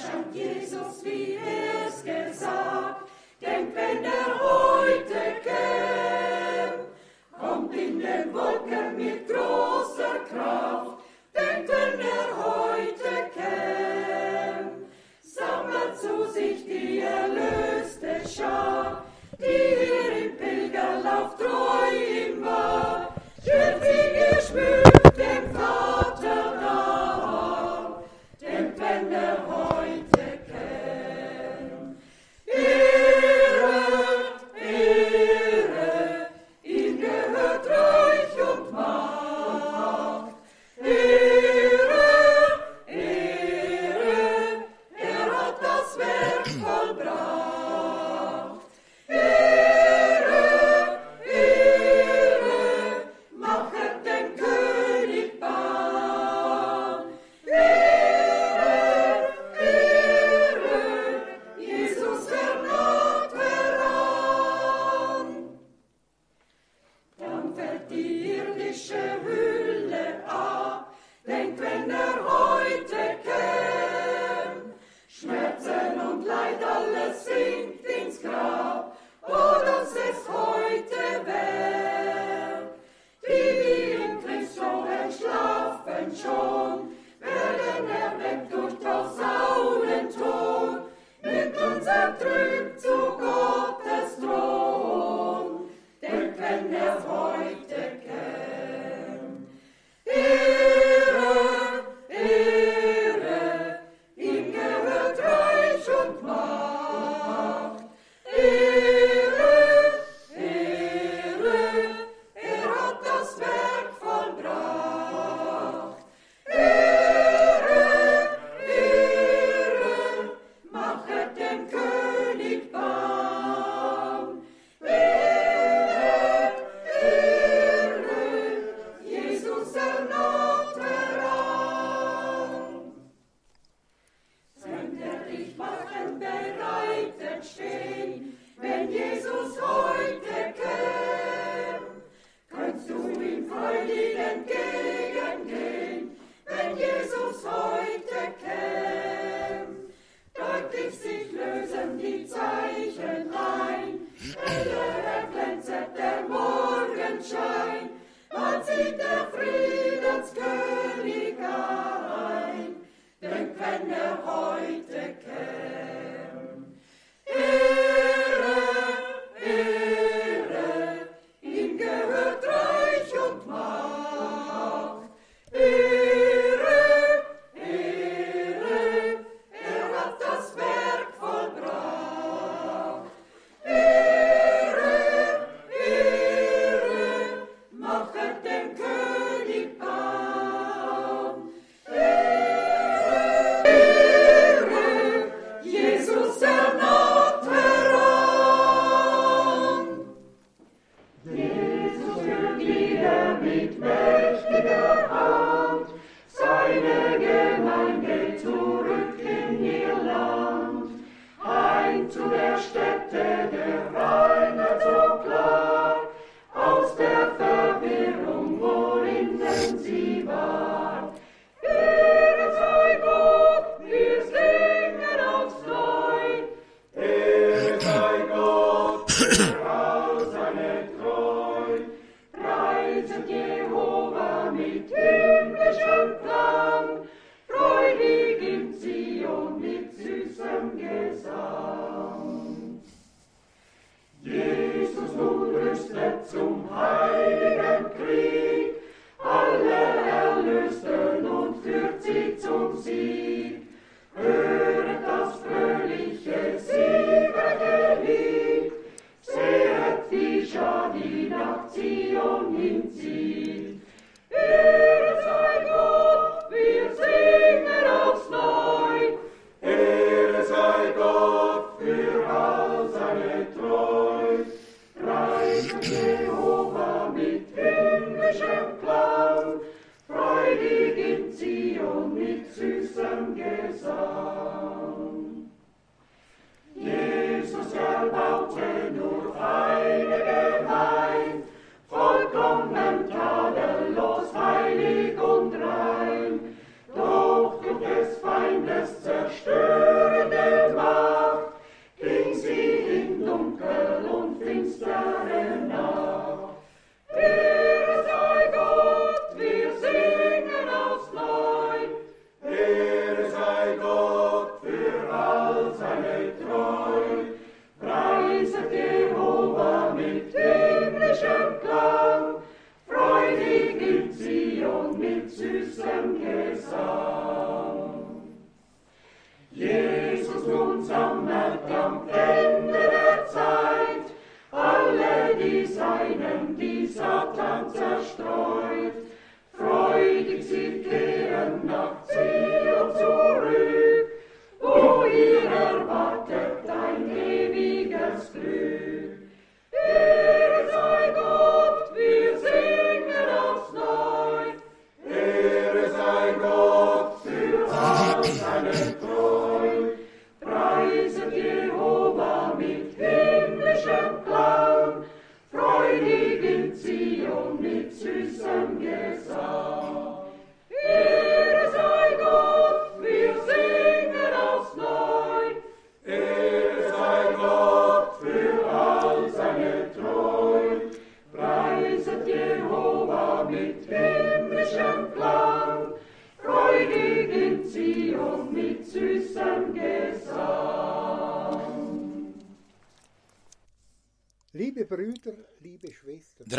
erscheint Jesus, wie er's gesagt. Denk, wenn er heute käm, kommt in den Wolken mit großer Kraft. Denk, wenn er heute käm, sammelt zu sich die erlöste Schar, die hier im Pilgerlauf treu ihm war, schön wie geschmückt dem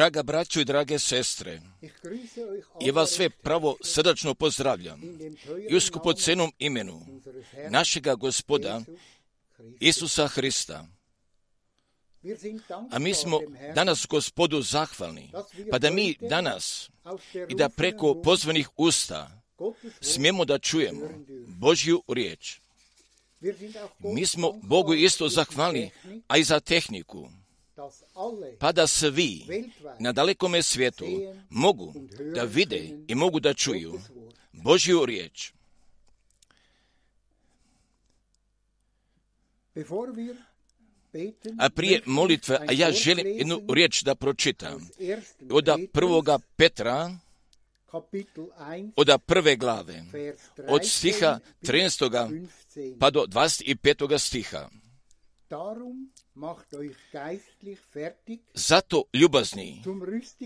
Draga braćo i drage sestre, ja vas sve pravo srdačno pozdravljam i teuren u skupocenom imenu našega gospoda. Isusa Hrista. A mi smo danas gospodu zahvalni, pa da mi danas i da preko pozvanih usta smijemo da čujemo Božju riječ. Mi smo Bogu isto zahvalni, a i za tehniku, pa da svi na dalekome svijetu mogu da vide i mogu da čuju. Božju riječ. A prije molitve, a ja želim jednu riječ da pročitam. aus 1. Od prvoga Petra, Kapitel 1, od prve glave, od 13 stiha bis 13. 15. pa do 25. stiha. Zato, ljubazni,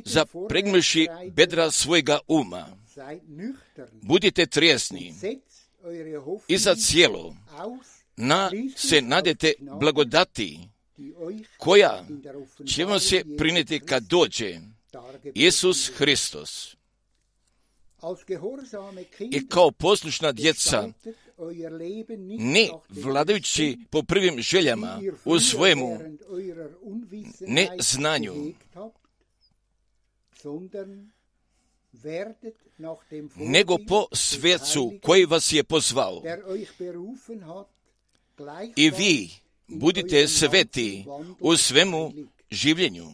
zapregnuši bedra svojega uma, budite trijesni i za cijelo. na se nadete blagodati koja će vam se prineti Jesu kad dođe Isus. Hristos. I kao poslušna djeca, ne vladajući po prvim željama u svojemu ne znanju. nego po svecu koji vas je pozvao. I vi budite sveti u svemu življenju,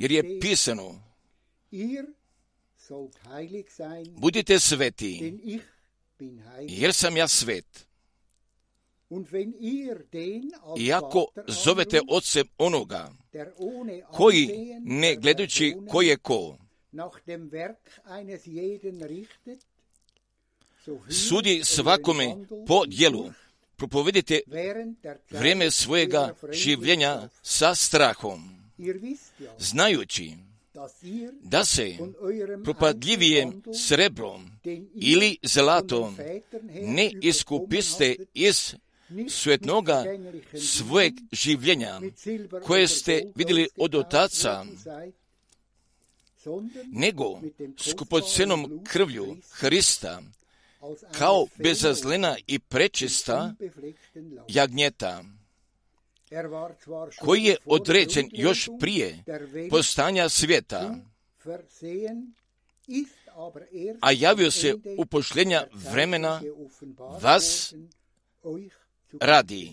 jer je pisano, budite sveti, jer sam ja svet. I ako zovete ocem onoga koji, ne gledajući ko je ko, sudi euren svakome po djelu, propovedite vrijeme svojega življenja sa strahom, znajući da se von eurem propadljivije Einzelwandel, srebrom ili zlatom ne iskupiste iz svetnoga svojeg življenja koje ste vidjeli od otaca, nego skupocenom krvlju Hrista, kao bezazlena i prečista jagnjeta, koji je određen još prije postanja svijeta, a javio se u pošljenja vremena vas radi,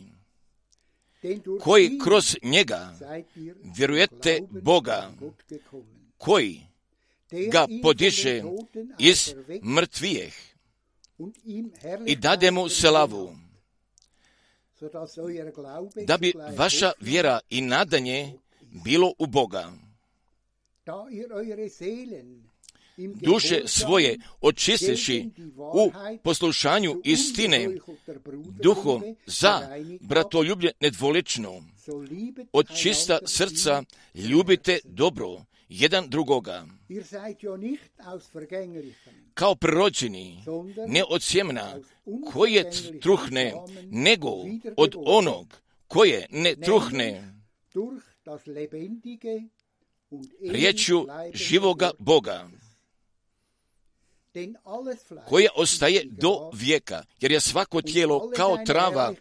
koji kroz njega vjerujete Boga, koji ga podiže iz mrtvijeh i dade mu verliehen da bi vaša vjera i nadanje bilo u Boga. Duše svoje očisteši u poslušanju istine, duhom za bratoljublje nedvolično, od čista srca ljubite dobro jedan drugoga, kao prirođeni, sondern ne od sjemena koje truhne, nego od onog koje ne truhne, riječju živoga. Boga, koje ostaje do vijeka, jer je svako tijelo kao trava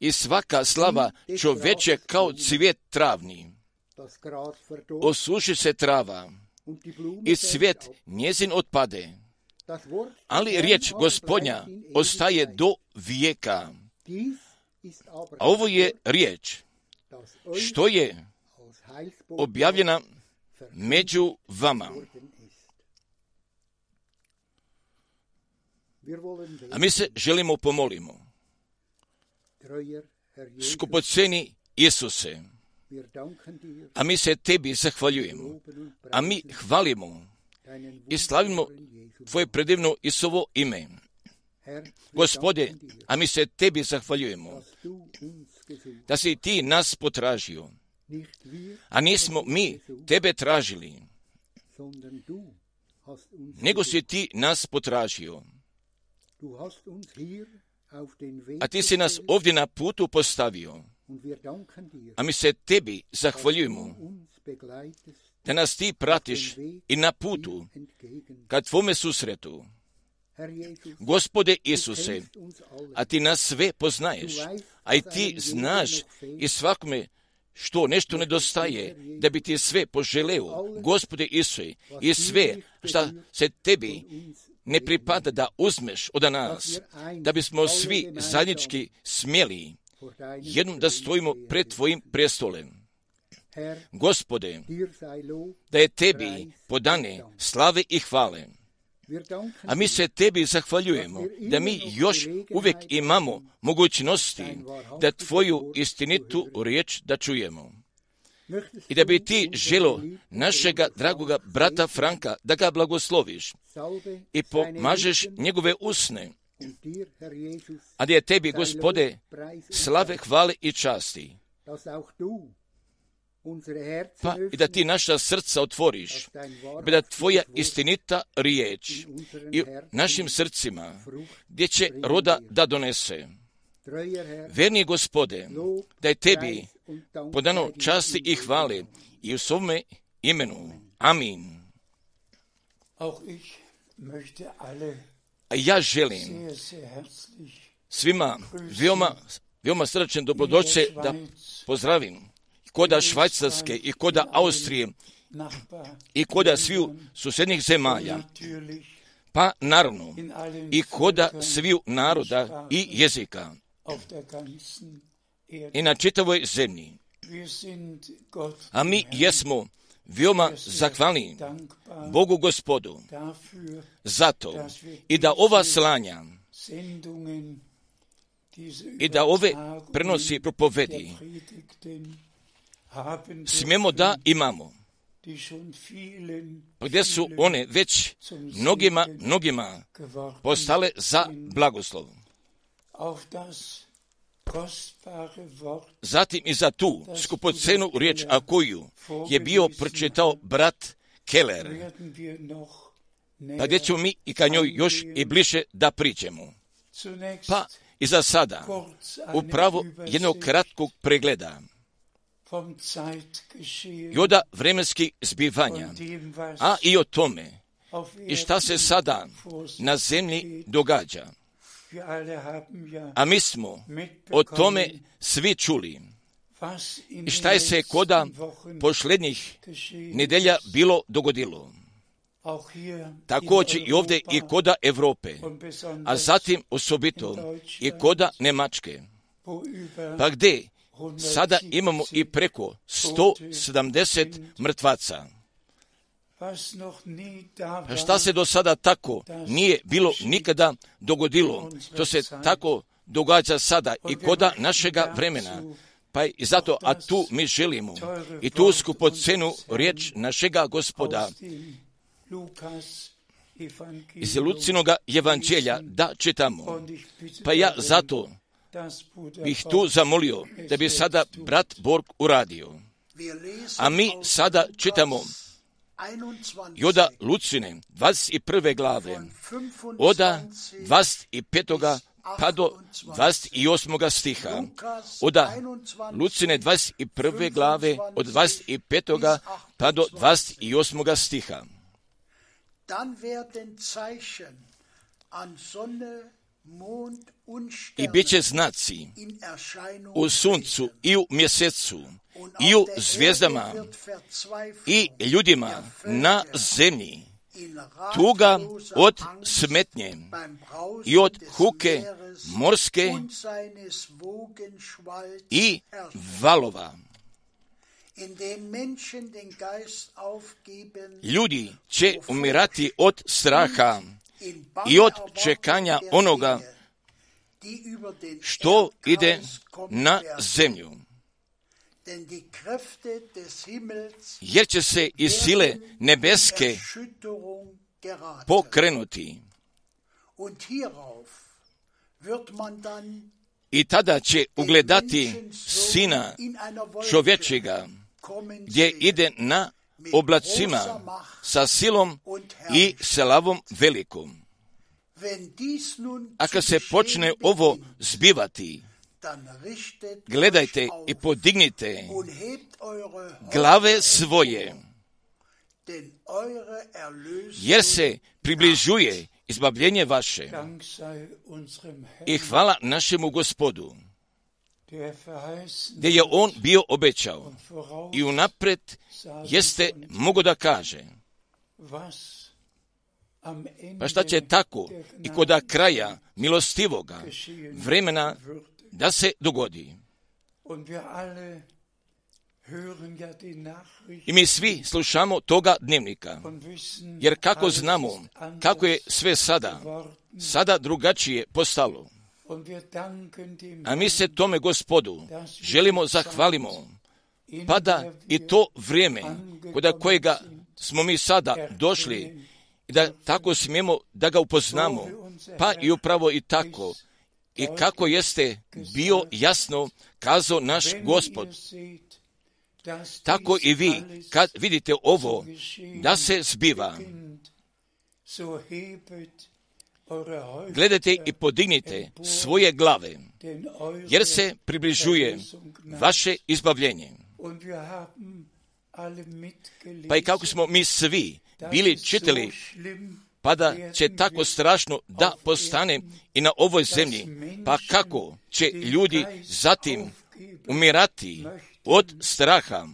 i svaka slava čoveče kao cvijet travni. Osuši se trava i ab. njezin des ali riječ gospodnja ostaje do vijeka. A ovo je riječ što je objavljena među vama. A mi se želimo pomolimo. Skupoceni Isuse, a mi se tebi zahvaljujemo. A mi hvalimo i slavimo tvoje predivno Isovo ime. Gospode, a mi se tebi zahvaljujemo da si ti nas potražio, a nismo mi tebe tražili, nego si ti nas potražio. A ti si nas ovdje na putu postavio, A mi se tebi zahvaljujemo. Da nas ti pratiš i na putu kad tvome susretu. Gospode Isuse, a ti nas sve poznaješ, a i ti znaš i svakome što nešto nedostaje, da bi ti sve poželeo, Gospode Isuse, i sve što se tebi ne pripada da uzmeš od nas, da bismo svi zajednički smjeli jednom da stojimo pred Tvojim prestolem. Gospode, da je Tebi podane slave i hvale. A mi se Tebi zahvaljujemo da mi još uvijek imamo mogućnosti da Tvoju istinitu riječ da čujemo. I da bi ti želo našega dragoga brata Franka da ga blagosloviš i pomažeš njegove usne, a je tebi, gospode, slave, hvale i časti. Pa i da ti naša srca otvoriš, pa da tvoja istinita riječ i našim srcima, gdje će roda da donese. Verni gospode, da je tebi podano časti i hvale i u svome imenu. Amin. Ja želim svima veoma, veoma srčan dobrodoće da pozdravim koda Švajcarske i koda Austrije i koda sviju susjednih zemalja. Pa naravno i koda sviju naroda i jezika i na čitavoj zemlji. A mi jesmo veoma zahvalni Bogu gospodu zato i da ova slanja i da ove prenosi propovedi smijemo da imamo. Gdje su one već mnogima, mnogima postale za blagoslov. Zatim i za tu skupocenu riječ, a koju je bio pročitao brat Keller, pa gdje ćemo mi i ka njoj još i bliže da priđemo. Pa i za sada, upravo jednog kratkog pregleda, i od vremenskih zbivanja, a i o tome i šta se sada na zemlji događa. A mi smo o tome svi čuli. I šta je se koda posljednjih nedelja bilo dogodilo. Također i ovdje i koda Europe, a zatim osobito i koda Nemačke. Pa gdje sada imamo i preko 170 mrtvaca. Šta se do sada tako nije bilo nikada dogodilo, to se tako događa sada i koda našega vremena. Pa i zato, a tu mi želimo i tu skupo cenu riječ našega gospoda iz Lucinoga evanđelja da čitamo. Pa ja zato bih tu zamolio da bi sada brat Borg uradio. A mi sada čitamo Joda Lucine, 21. glave, oda 25. pa do 28. stiha, oda Lucine 21. glave, od 25. pa do 28. stiha. I bit će znaci u suncu i u mjesecu i u zvijezdama i ljudima na zemlji tuga od smetnje i od huke morske i valova. Ljudi će umirati od straha i od čekanja onoga što ide na zemlju. Jer će se i sile nebeske pokrenuti. I tada će ugledati sina čovječega gdje ide na oblacima sa silom i selavom velikom. A kad se počne ovo zbivati, gledajte i podignite glave svoje, jer se približuje izbavljenje vaše. I hvala našemu gospodu, gdje je on bio obećao. i unapred jeste mogo da kaže, pa šta će tako i koda kraja milostivoga vremena da se dogodi. I mi svi slušamo toga dnevnika, jer kako znamo kako je sve sada, sada drugačije postalo. A mi se tome gospodu želimo zahvalimo, pa da i to vrijeme kod kojega smo mi sada došli i da tako smijemo da ga upoznamo, pa i upravo i tako i kako jeste bio jasno kazao naš gospod. Tako i vi, kad vidite ovo, da se zbiva, gledajte i podignite svoje glave, jer se približuje vaše izbavljenje. Pa i kako smo mi svi bili čitali, pa da će tako strašno da postane i na ovoj zemlji, pa kako će ljudi zatim umirati od straha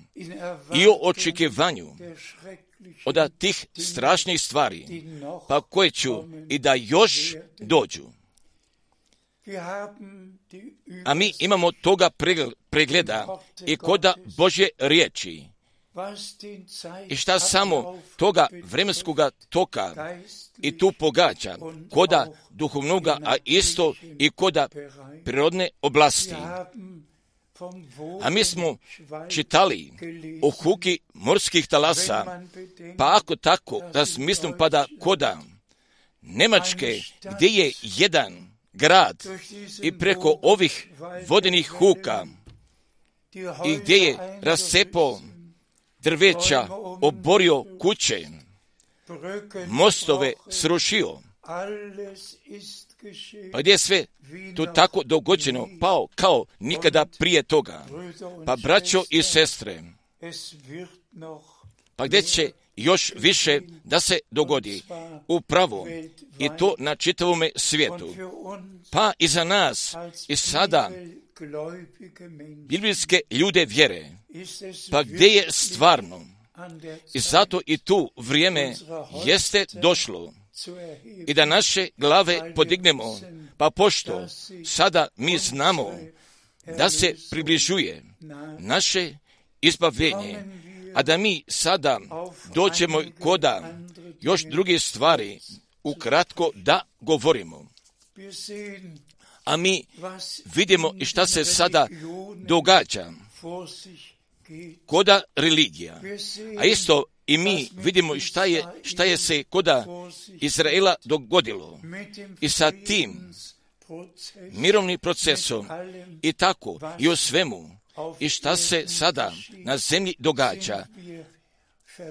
i o očekivanju od tih strašnih stvari, pa koje ću i da još dođu. A mi imamo toga pregleda i koda Božje riječi. I šta samo toga vremenskog toka i tu pogađa, koda duhovnoga, a isto i koda prirodne oblasti. A mi smo čitali o huki morskih talasa, pa ako tako razmislim pa da koda Nemačke, gdje je jedan grad i preko ovih vodenih huka i gdje je rasepo drveća, oborio kuće, mostove srušio, pa gdje je sve to tako dogođeno, pao kao nikada prije toga. Pa braćo i sestre, pa gdje će još više da se dogodi upravo i to na čitavome svijetu. Pa i za nas i sada biblijske ljude vjere, pa gdje je stvarno? i zato i tu vrijeme jeste došlo. i da naše glave podignemo, pa pošto sada mi znamo da se približuje naše izbavljenje, a da mi sada doćemo koda još druge stvari ukratko da govorimo. A mi vidimo i šta se sada događa koda religija. A isto i mi vidimo šta je, šta je se koda Izraela dogodilo. I sa tim mirovnim procesom i tako i o svemu. I šta se sada na zemlji događa,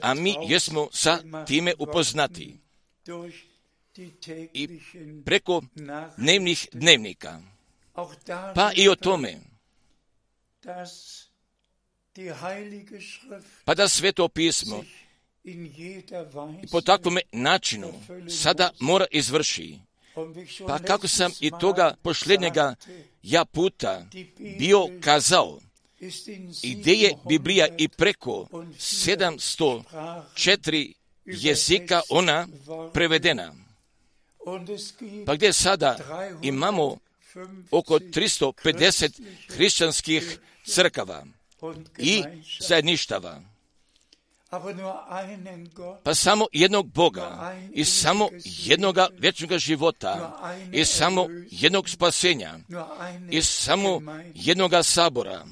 a mi jesmo sa time upoznati. I preko dnevnih dnevnika, pa i o tome, pa da sveto pismo i po takvom načinu sada mora izvrši. Pa kako sam i toga posljednjega ja puta bio kazao, gdje je Biblija i preko 704 jezika ona prevedena. Pa gdje sada imamo oko 350 hrišćanskih crkava i zajedništava. Pa samo jednog Boga i samo jednoga vječnog života i samo jednog spasenja i samo jednoga sabora.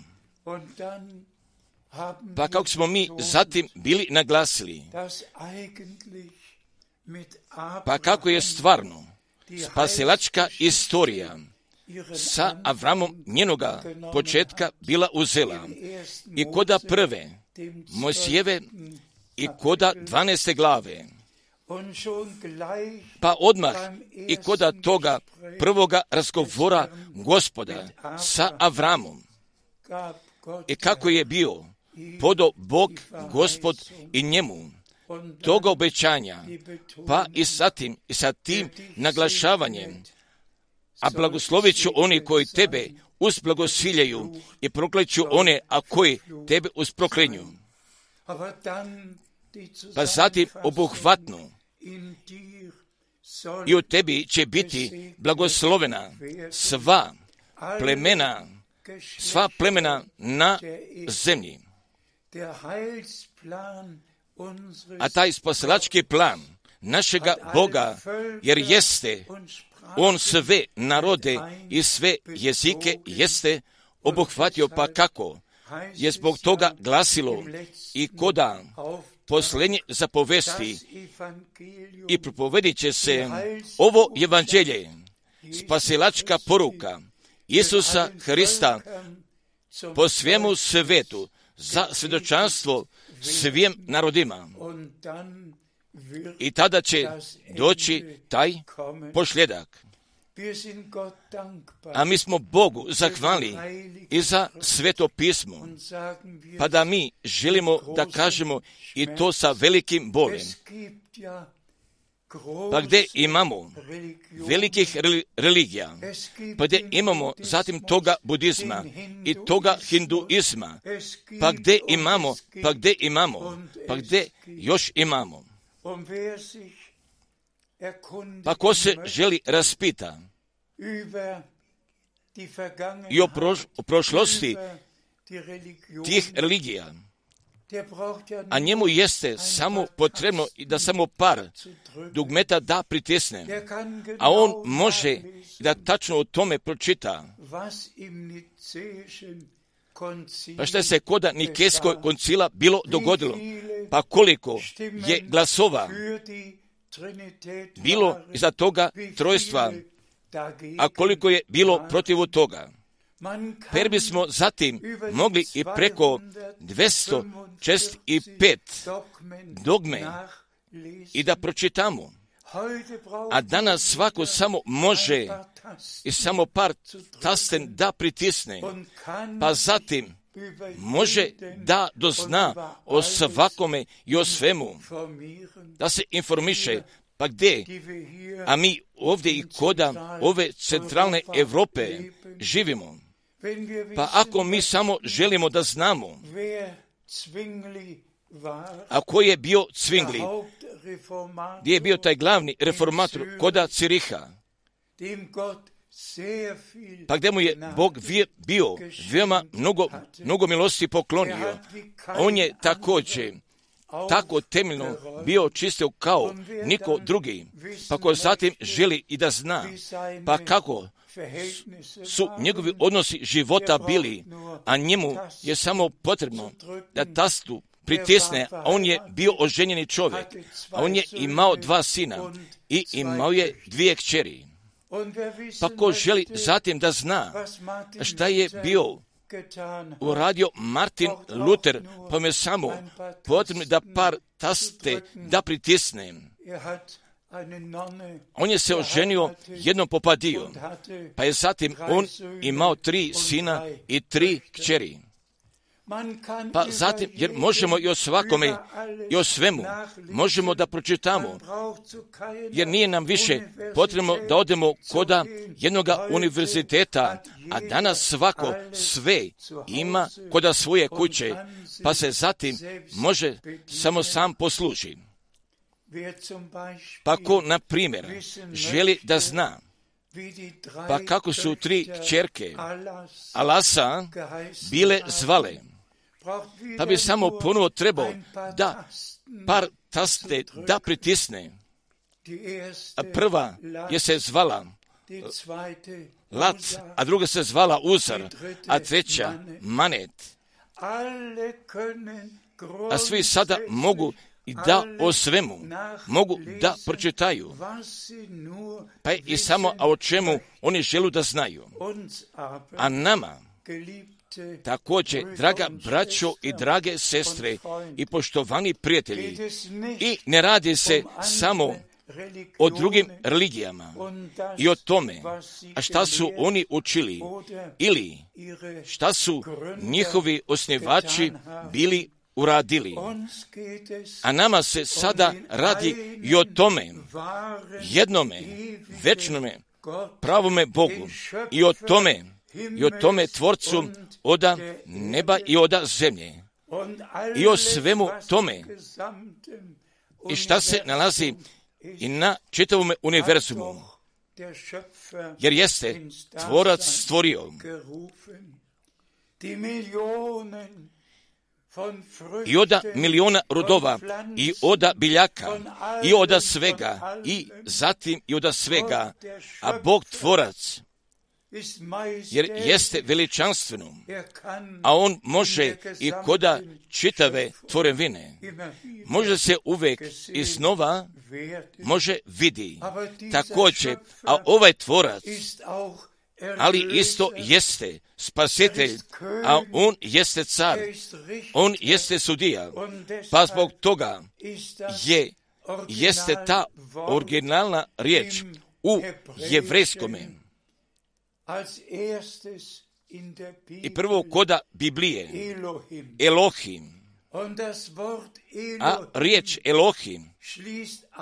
Pa kako smo mi zatim bili naglasili, pa kako je stvarno spasilačka istorija sa Avramom njenoga početka bila uzela i koda prve Mojsijeve i koda dvaneste glave. Pa odmah i koda toga prvoga razgovora gospoda sa Avramom. i kako je bio podo Bog gospod i njemu. Toga obećanja, pa i sa tim, i sa tim naglašavanjem, a blagoslovit ću oni koji tebe usblagosiljaju i prokleću one, a koji tebe usproklenju. Pa zatim obuhvatno i u tebi će biti blagoslovena sva plemena, sva plemena na zemlji. A taj spasilački plan našega Boga, jer jeste on sve narode i sve jezike jeste obuhvatio pa kako je zbog toga glasilo i koda posljednje zapovesti i propovedit će se ovo evanđelje, spasilačka poruka Isusa Hrista po svemu svetu za svjedočanstvo svim narodima. I tada će doći taj pošljedak. A mi smo Bogu zahvali i za sveto pismo, pa da mi želimo da kažemo i to sa velikim bolem. Pa gdje imamo velikih religija, pa gdje imamo zatim toga budizma i toga hinduizma, pa gdje imamo, pa gdje imamo, pa gdje još imamo. Pa ko se želi raspita? i o, prošlosti tih religija, a njemu jeste samo potrebno i da samo par dugmeta da pritisne, a on može da tačno o tome pročita. Pa što se koda Nikeskoj koncila bilo dogodilo? Pa koliko je glasova bilo iza toga trojstva, a koliko je bilo protiv toga? Per bismo zatim mogli i preko 265 dogme i da pročitamo. A danas svako samo može i samo par tasten da pritisne, pa zatim može da dozna o svakome i o svemu, da se informiše, pa gdje? A mi ovdje i koda ove centralne Europe živimo. Pa ako mi samo želimo da znamo, a ko je bio Cvingli, gdje je bio taj glavni reformator koda Ciriha, pa gdje mu je Bog bio veoma mnogo, mnogo milosti poklonio. On je također tako temeljno bio čistio kao niko drugi, pa ko zatim želi i da zna, pa kako su njegovi odnosi života bili, a njemu je samo potrebno da tastu pritisne, a on je bio oženjeni čovjek, a on je imao dva sina i imao je dvije kćeri. Pa ko želi zatim da zna šta je bio uradio Martin Luther, pa me samo potrebno da par taste da pritisnem. On je se oženio jednom popadio, pa je zatim on imao tri sina i tri kćeri. Pa zatim, jer možemo i o svakome i o svemu, možemo da pročitamo, jer nije nam više potrebno da odemo koda jednoga univerziteta, a danas svako sve ima koda svoje kuće, pa se zatim može samo sam posluži. Pa ko, na primjer, želi da zna, pa kako su tri čerke Alasa bile zvale, pa bi samo ponovo trebao da par taste da pritisne. A prva je se zvala Lat, a druga se zvala Uzar, a treća Manet. A svi sada mogu i da o svemu mogu da pročitaju. Pa i samo a o čemu oni želu da znaju. A nama, Također, draga braćo i drage sestre i poštovani prijatelji, i ne radi se samo o drugim religijama i o tome, a šta su oni učili ili šta su njihovi osnivači bili uradili. A nama se sada radi i o tome, jednome, večnome, pravome Bogu i o tome, i o tome tvorcu oda neba i oda zemlje. I o svemu tome i šta se nalazi i na čitavome univerzumu. Jer jeste tvorac stvorio. I oda miliona rodova, i oda biljaka, i oda svega, i zatim i oda svega, a Bog tvorac, jer jeste veličanstveno, a on može i koda čitave tvorevine, može se uvek iznova može vidi. Također, a ovaj tvorac, ali isto jeste spasitelj, a on jeste car, on jeste sudija, pa zbog toga je, jeste ta originalna riječ u jevrejskome. I prvo koda Biblije, Elohim, a riječ Elohim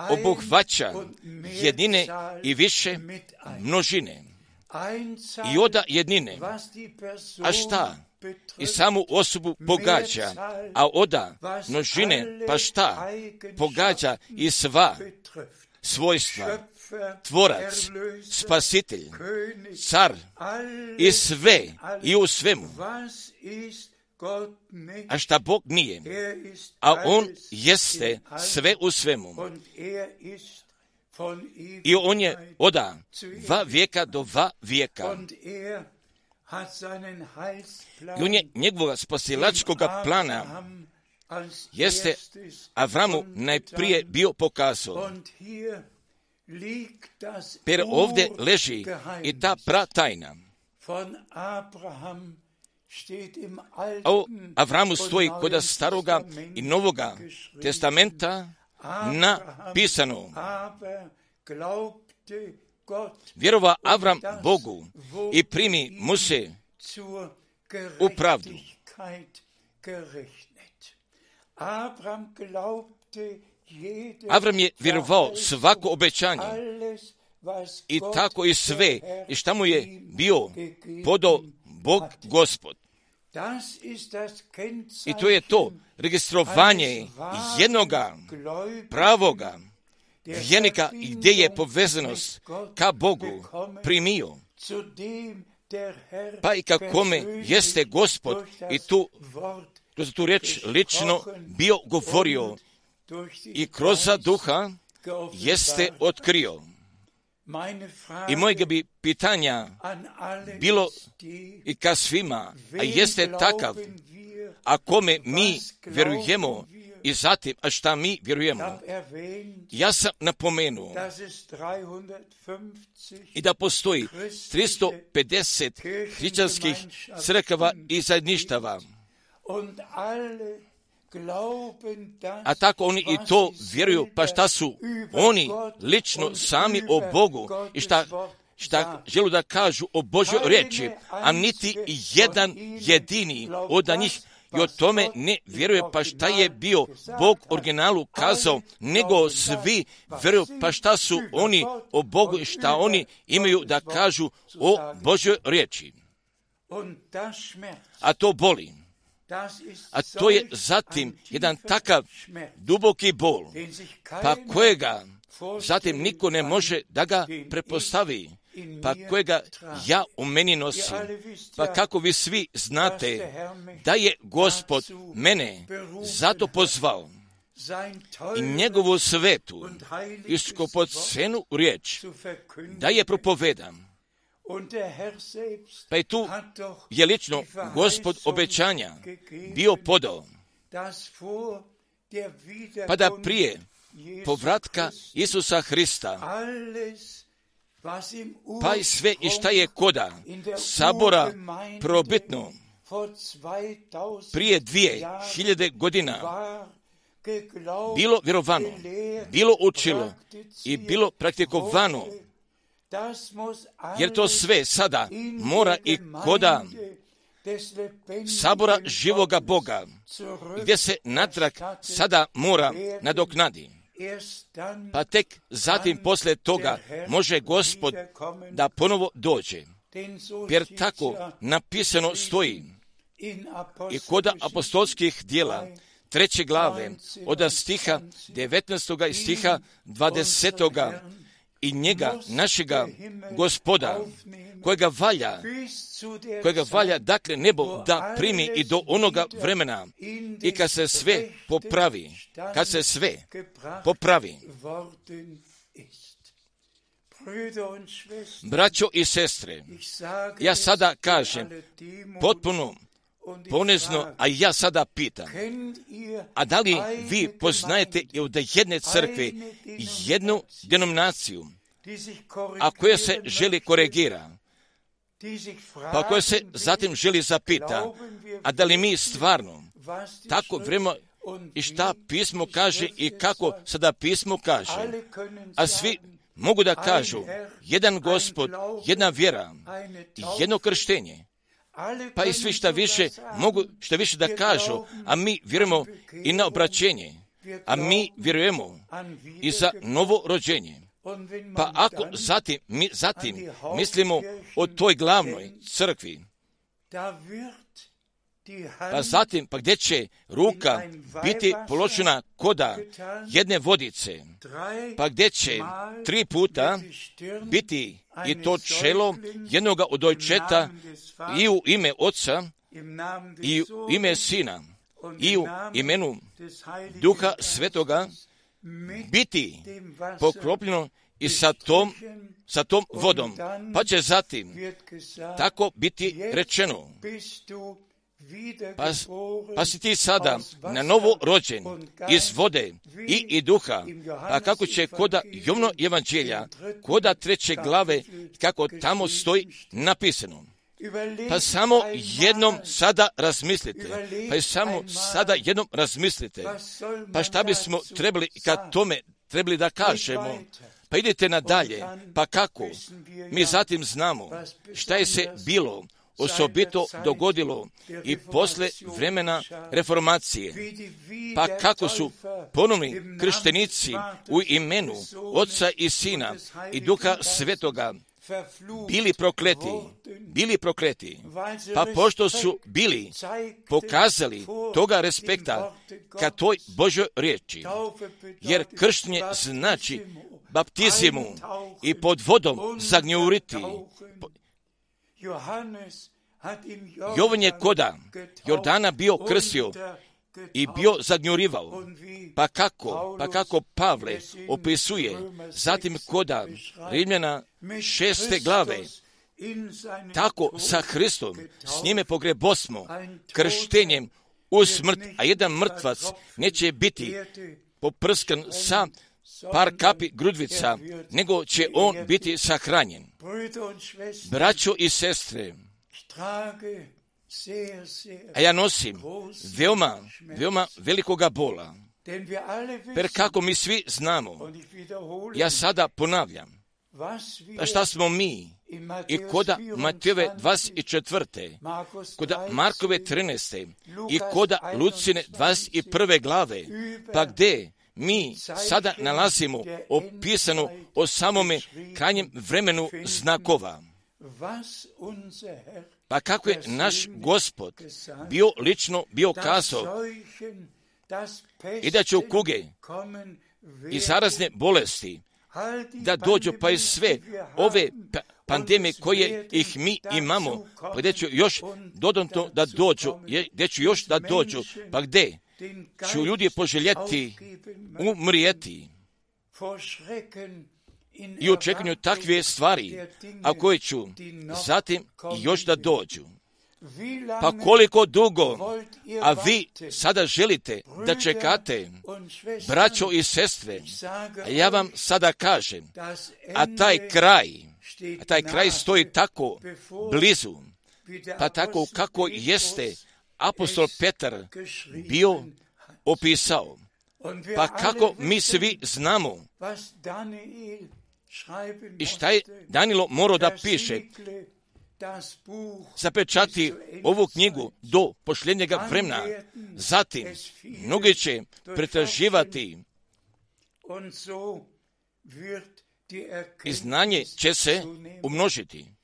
obuhvaća jedine i više množine. I oda jednine. A šta? I samu osobu pogađa, a oda množine pa šta? Pogađa i sva svojstva, tvorac, spasitelj, car i sve i u svemu. A šta Bog nije, a On jeste sve u svemu. I on je oda dva vijeka do dva vijeka. I on je njegovog spasilačkog plana jeste Avramu najprije bio pokazao. Per ovdje leži i ta pratajna. O Avramu stoji kod staroga i novoga testamenta napisano. Vjerova Avram Bogu i primi mu se u pravdu. Avram je vjerovao svako obećanje. I tako i sve. I šta mu je bio? Podo Bog Gospod. I to je to. Registrovanje jednoga pravoga vjernika i gdje je povezanost ka Bogu primio. Pa i kakome jeste gospod. I tu, kroz tu riječ lično bio govorio i kroz duha jeste otkrio. I mojega bi pitanja bilo i ka svima, a jeste takav, a kome mi vjerujemo i zatim, a šta mi vjerujemo. Ja sam napomenuo i da postoji 350 hrišćanskih crkava i zajedništava. A tako oni i to vjeruju, pa šta su oni lično sami o Bogu i šta, šta želu da kažu o Božoj riječi, a niti jedan jedini od njih i o tome ne vjeruje pa šta je bio Bog originalu kazao, nego svi vjeruju pa šta su oni o Bogu i šta oni imaju da kažu o Božoj riječi. A to boli. A to je zatim jedan takav duboki bol, pa kojega zatim niko ne može da ga prepostavi, pa kojega ja u meni nosim. Pa kako vi svi znate da je gospod mene zato pozvao i njegovu svetu i skopocenu riječ da je propovedam pa je tu je lično gospod obećanja bio podao. Pa da prije povratka Isusa Hrista, pa i sve i šta je koda sabora probitno, prije dvije hiljade godina bilo vjerovano, bilo učilo i bilo praktikovano, jer to sve sada mora i koda sabora živoga Boga, gdje se natrag sada mora nadoknadi. Pa tek zatim poslije toga može gospod da ponovo dođe. Jer tako napisano stoji i kod apostolskih dijela treće glave od stiha 19. i stiha 20 i njega, našega gospoda, kojega valja, kojega valja, dakle, nebo da primi i do onoga vremena i kad se sve popravi, kad se sve popravi. Braćo i sestre, ja sada kažem potpuno ponezno, a ja sada pitam, a da li vi poznajete da jedne crkve jednu denominaciju, a koja se želi koregira, pa koja se zatim želi zapita, a da li mi stvarno tako vremo i šta pismo kaže i kako sada pismo kaže, a svi mogu da kažu jedan gospod, jedna vjera, jedno krštenje, pa i svi šta više mogu šta više da kažu, a mi vjerujemo i na obraćenje, a mi vjerujemo i za novo rođenje. Pa ako zatim, mi, zatim mislimo o toj glavnoj crkvi, pa zatim, pa gdje će ruka biti položena koda jedne vodice, pa gdje će tri puta biti i to čelo jednoga od ojčeta i u ime oca i u ime sina i u imenu duha svetoga biti poklopljeno i sa tom, sa tom vodom. Pa će zatim tako biti rečeno. Pa, pa si ti sada na novo rođen iz vode i, i duha, a kako će koda Jovno evanđelja, koda treće glave, kako tamo stoji napisano. Pa samo jednom sada razmislite. Pa samo sada jednom razmislite. Pa šta bismo trebali kad tome trebali da kažemo? Pa idete nadalje. Pa kako? Mi zatim znamo šta je se bilo osobito dogodilo i posle vremena reformacije. Pa kako su ponovni krštenici u imenu Oca i Sina i Duha Svetoga bili prokleti, bili prokleti, pa pošto su bili pokazali toga respekta ka toj Božoj riječi, jer krštenje znači baptizimu i pod vodom zagnjuriti. Jovan je koda Jordana bio krsio i bio zagnjurivao. Pa kako, pa kako Pavle opisuje? zatim koda Rimljana šeste glave, tako sa Hristom s njime pogrebosmo krštenjem u smrt, a jedan mrtvac neće biti poprskan sa par kapi grudvica, nego će on biti sahranjen. Braćo i sestre, a ja nosim veoma, veoma velikoga bola. Per kako mi svi znamo, ja sada ponavljam, pa šta smo mi i koda Matijeve 24. koda Markove 13. i koda Lucine 21. glave, pa gdje mi sada nalazimo opisano o samome krajnjem vremenu znakova. Pa kako je naš gospod bio lično bio kazao i da će u kuge i zarazne bolesti da dođu pa i sve ove pa, pandemije koje ih mi imamo, pa gdje će još dodatno da dođu, gdje će još da dođu, pa gdje ću ljudi poželjeti umrijeti. i u čekanju takve stvari, a koje ću zatim još da dođu. Pa koliko dugo, a vi sada želite da čekate, braćo i sestre, a ja vam sada kažem, a taj kraj, a taj kraj stoji tako blizu, pa tako kako jeste apostol Petar bio opisao. Pa kako mi svi znamo i šta je Danilo morao da piše, zapečati ovu knjigu do pošljenjega vremena. Zatim, mnogi će pretraživati i znanje će se umnožiti.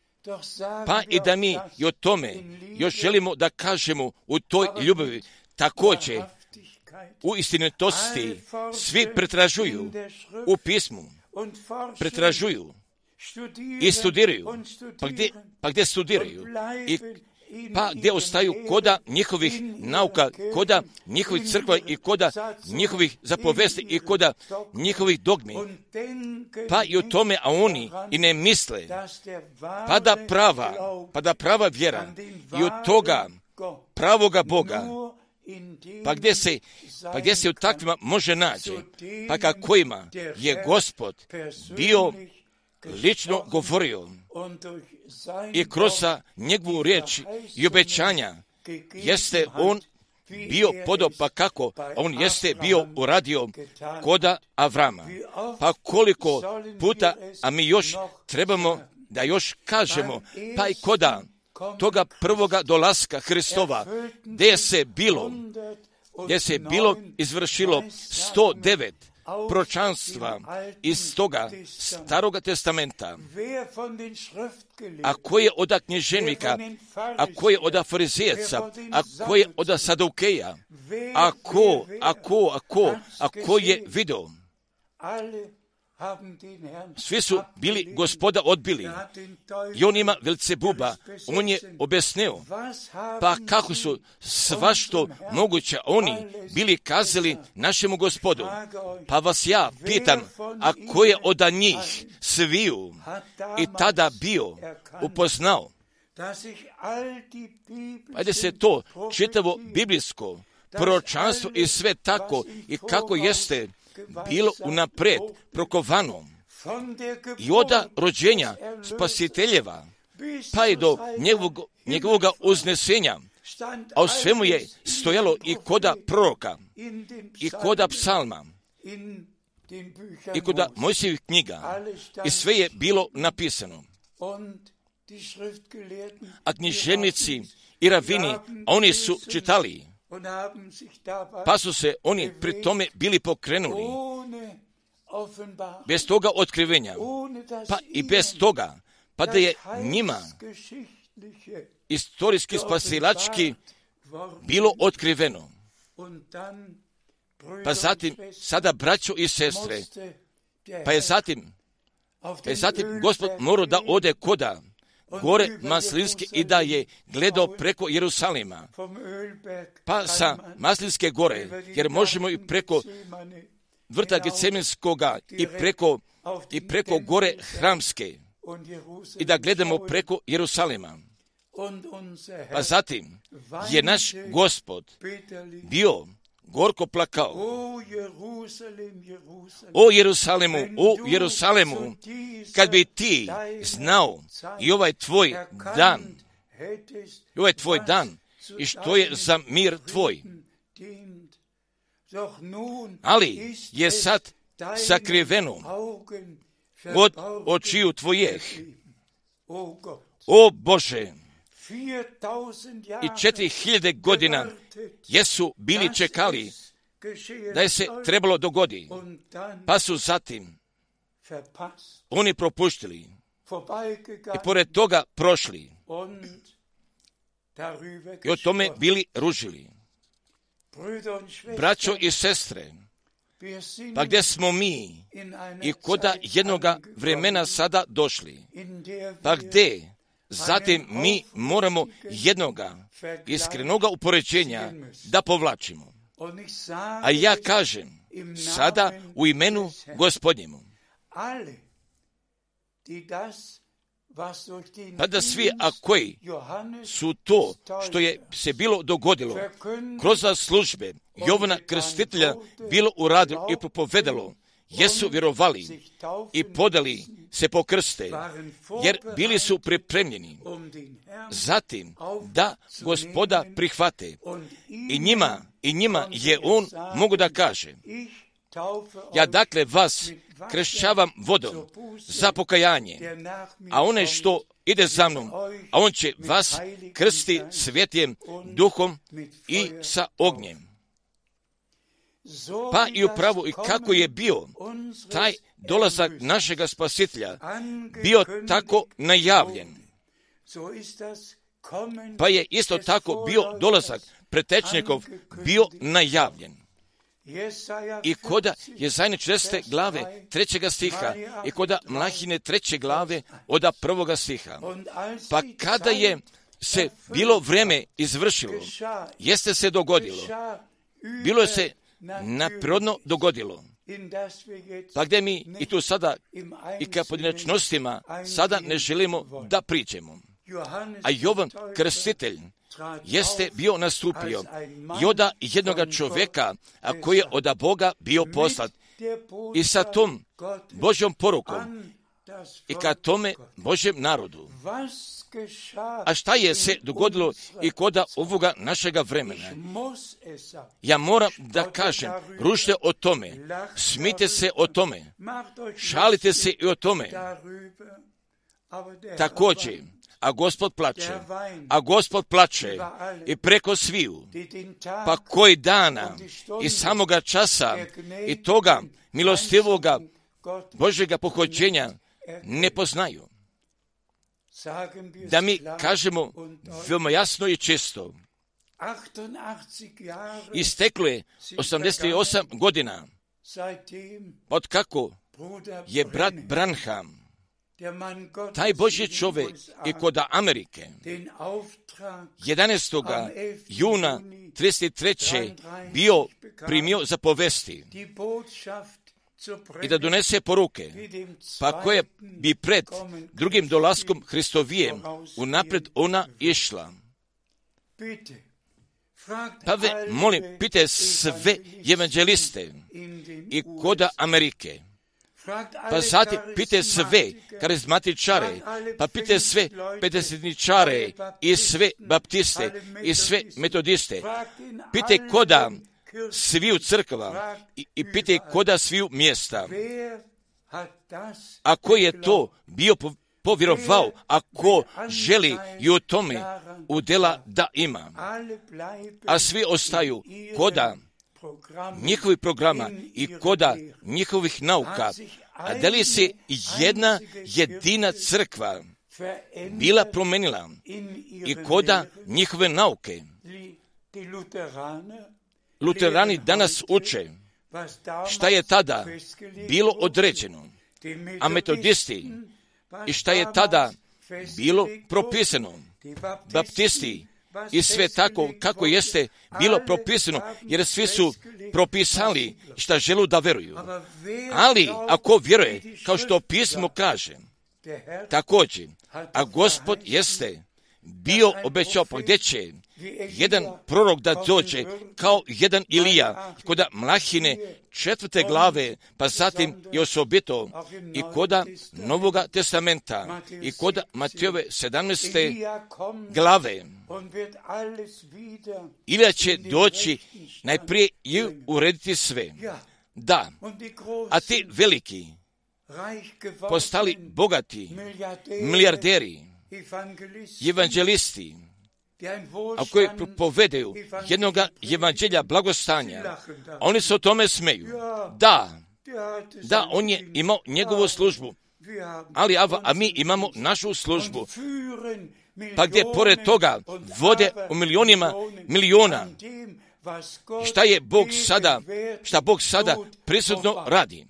Pa i da mi i o tome još želimo da kažemo u toj ljubavi također u istinitosti svi pretražuju u pismu, pretražuju i studiraju. Pa gdje, pa gdje studiraju? I pa gdje ostaju koda njihovih nauka, koda njihovih crkva i koda njihovih zapovesti i koda njihovih dogmi. Pa i o tome, a oni i ne misle, pa da prava, pa da prava vjera i od toga pravoga Boga, pa gdje se, pa gdje se u takvima može naći, pa kakvima je gospod bio lično govorio i kroz njegovu riječ i obećanja jeste on bio podob, pa kako? On jeste bio uradio koda Avrama. Pa koliko puta, a mi još trebamo da još kažemo, pa i koda toga prvoga dolaska Hristova, gdje se bilo, gdje se bilo izvršilo 109 pročanstva iz toga staroga testamenta, a koje od knježenika, a koje od farizijeca, a koje od sadaukeja, a ko, a ko, a ko, a ko je video. Svi su bili gospoda odbili. I on ima buba, on je objasnio, pa kako su svašto moguće oni bili kazali našemu gospodu. Pa vas ja pitam, a ko je od njih? sviju. i tada bio upoznao. Ajde se to čitavo biblijsko proročanstvo i sve tako i kako jeste bilo unapred prokovano i od rođenja spasiteljeva pa i do njegovog, njegovog uznesenja, a u svemu je stojalo i koda proroka, i koda psalma, i koda Mojsijevih knjiga, i sve je bilo napisano. A knjiženici i ravini, oni su čitali, pa su se oni pri tome bili pokrenuli. bez toga otkrivenja, pa i bez toga, pa da je njima istorijski spasilački bilo otkriveno. Pa zatim, sada braćo i sestre, pa je zatim, pa je zatim gospod morao da ode koda, gore Maslinske i da je gledao preko Jerusalima. Pa sa Maslinske gore, jer možemo i preko vrta Geceminskoga i preko, i preko gore Hramske i da gledamo preko Jerusalima. Pa zatim je naš gospod bio gorko plakao. O Jerusalemu, o Jerusalemu, kad bi ti znao i ovaj tvoj dan, i ovaj tvoj dan, i što je za mir tvoj. Ali je sad sakriveno od očiju tvojih. O Bože, i četiri hiljade godina jesu bili čekali da je se trebalo dogodi, pa su zatim oni propuštili i pored toga prošli. i o tome bili ružili. Braćo i sestre, pa gdje smo mi i koda jednoga vremena sada došli, pa gdje zatim mi moramo jednoga iskrenoga upoređenja da povlačimo. A ja kažem sada u imenu gospodnjemu. Pa da svi, a koji su to što je se bilo dogodilo kroz službe Jovana Krstitelja bilo uradilo i propovedalo, jesu vjerovali i podali se po krste, jer bili su pripremljeni zatim da gospoda prihvate i njima, i njima je on mogu da kaže ja dakle vas krešćavam vodom za pokajanje, a one što ide za mnom, a on će vas krsti svjetjem duhom i sa ognjem. Pa i upravo i kako je bio taj dolazak našega spasitelja bio tako najavljen. Pa je isto tako bio dolazak pretečnikov bio najavljen. I koda je zajne česte glave trećega stiha i koda mlahine treće glave oda prvoga stiha. Pa kada je se bilo vreme izvršilo, jeste se dogodilo, bilo je se naprirodno dogodilo. Pa gdje mi i tu sada i ka pojedinačnostima sada ne želimo da priđemo. A Jovan Krstitelj jeste bio nastupio i oda jednoga čovjeka a koji je od Boga bio poslat i sa tom Božjom porukom i ka tome Božjem narodu. A šta je se dogodilo i koda ovoga našega vremena? Ja moram da kažem, rušte o tome, smite se o tome, šalite se i o tome. Također, a gospod plače, a gospod plače i preko sviju, pa koji dana i samoga časa i toga milostivoga Božjega pohođenja ne poznaju. Da mi kažemo veoma jasno i čisto, isteklo je 88 godina. Od kako je brat Branham taj Božji čovjek i kod Amerike. 11. juna 33. bio primio za povesti i da donese poruke, pa koje bi pred drugim dolaskom Hristovijem unapred ona išla. Pa ve, molim, pite sve evanđeliste i koda Amerike, pa zatim pite sve karizmatičare, pa pite sve pedesetničare i sve baptiste. i sve metodiste. Pite koda sviju crkva i, i pite koda sviju mjesta. Ako je to bio povjerovao, ako želi i o tome udjela da ima, a svi ostaju koda njihovih programa i koda njihovih nauka, a da li se jedna jedina crkva bila promenila i koda njihove nauke. Luterani danas uče šta je tada bilo određeno, a metodisti i šta je tada bilo propisano. Baptisti i sve tako kako jeste bilo propisano, jer svi su propisali šta želu da veruju. Ali ako vjeruje, kao što pismo kaže, također, a gospod jeste bio obećao pa gdje će jedan prorok da dođe kao jedan Ilija koda Mlahine četvrte glave, pa zatim i osobito i koda Novoga testamenta i koda Matijove sedamneste glave. Ilija će doći najprije i urediti sve. Da, a ti veliki postali bogati, milijarderi, evanđelisti, a koji povedeju jednoga evanđelja blagostanja, oni se o tome smeju. Da, da, on je imao njegovu službu, ali a mi imamo našu službu. Pa gdje pored toga vode u milionima miliona, šta je Bog sada, šta Bog sada prisutno radi.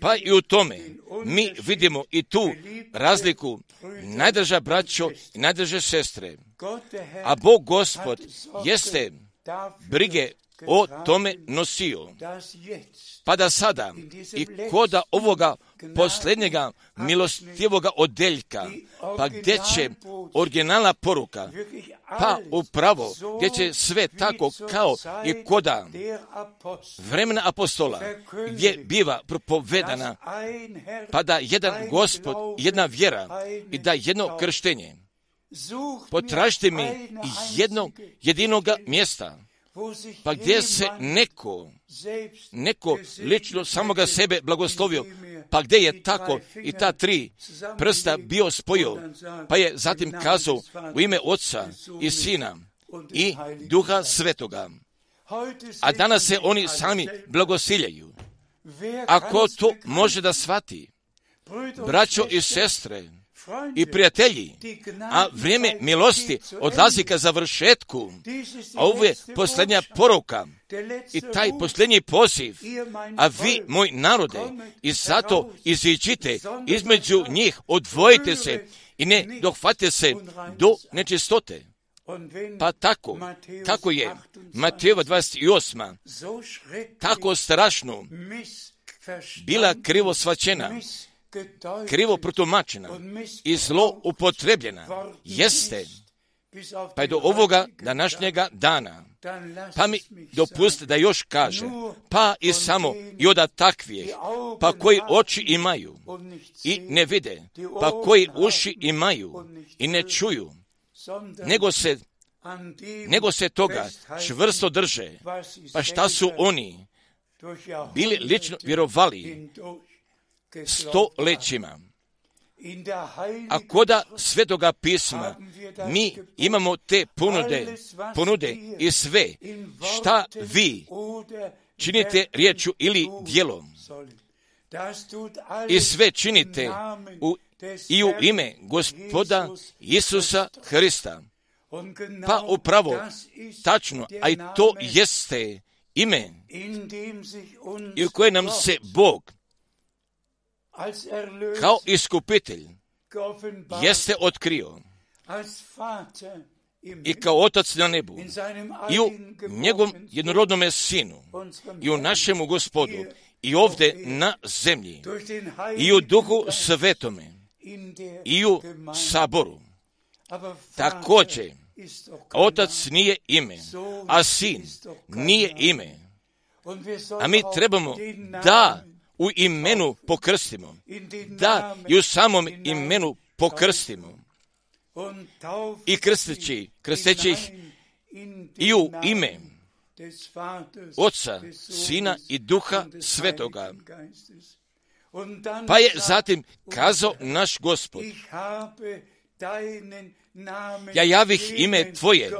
Pa i u tome mi vidimo i tu razliku najdrža braćo i najdrže sestre. A Bog Gospod jeste brige o tome nosio. Pa da sada i koda ovoga posljednjega milostivoga odeljka, pa gdje će originalna poruka pa upravo gdje će sve tako kao i koda vremena apostola gdje biva propovedana pa da jedan gospod, jedna vjera i da jedno krštenje. Potražite mi jednog jedinoga mjesta pa gdje se neko, neko lično samoga sebe blagoslovio, pa gdje je tako? I ta tri prsta bio spojio, pa je zatim kazao u ime Otca i Sina i Duha Svetoga. A danas se oni sami blagosiljaju. Ako to može da shvati, braćo i sestre, i prijatelji, a vrijeme milosti odlazi ka završetku, a ovo je posljednja poruka. I taj posljednji poziv, a vi, moj narode, i zato iziđite između njih, odvojite se i ne dohvate se do nečistote. Pa tako, kako je Matejeva 28. tako strašno bila krivo svačena, krivo protumačena i zlo upotrebljena jeste pa je do ovoga današnjega dana. Pa mi dopusti da još kaže, pa i samo i od takvih, pa koji oči imaju i ne vide, pa koji uši imaju i ne čuju, nego se, nego se toga čvrsto drže. Pa šta su oni bili lično vjerovali stoljećima. A koda svetoga pisma mi imamo te ponude, ponude i sve šta vi činite riječu ili djelom. I sve činite u, i u ime gospoda Isusa Hrista. Pa upravo, tačno, a i to jeste ime i u koje nam se Bog kao iskupitelj jeste otkrio. i kao otac na nebu. i u njegovom jednorodnome sinu. i u našemu gospodu. I ovdje na zemlji. I u duhu svetome. i u saboru. Također, otac nije ime, a sin nije ime. A mi trebamo da u imenu pokrstimo. Da, i u samom imenu pokrstimo. I krsteći, krsteći ih i u ime Oca, Sina i Duha Svetoga. Pa je zatim kazao naš gospod, ja javih ime Tvoje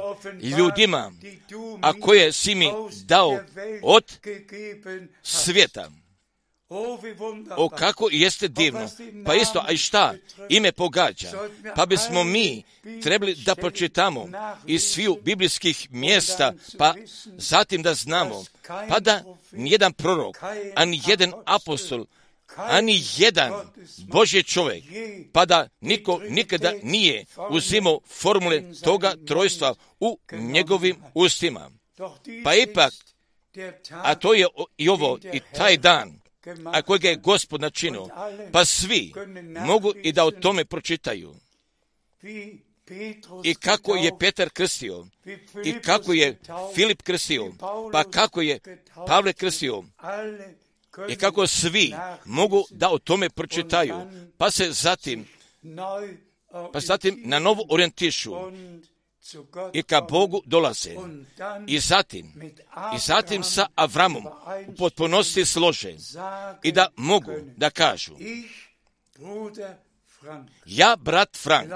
ljudima, a koje si mi dao od svijeta. O, kako jeste divno. Pa isto, a i šta? Ime pogađa. Pa bismo mi trebali da pročitamo iz sviju biblijskih mjesta, pa zatim da znamo, pa da nijedan prorok, ani jedan apostol, ani jedan Božji čovjek, pa da niko nikada nije uzimao formule toga trojstva u njegovim ustima. Pa ipak, a to je i ovo, i taj dan, a kojega je gospod načinio, pa svi mogu i da o tome pročitaju. I kako je Petar krstio, i kako je Filip krstio, pa kako je Pavle krstio, i kako svi mogu da o tome pročitaju, pa se zatim, pa zatim na novo orijentišu i ka Bogu dolaze. I zatim, i zatim sa Avramom u potpunosti slože i da mogu da kažu ja, brat Frank,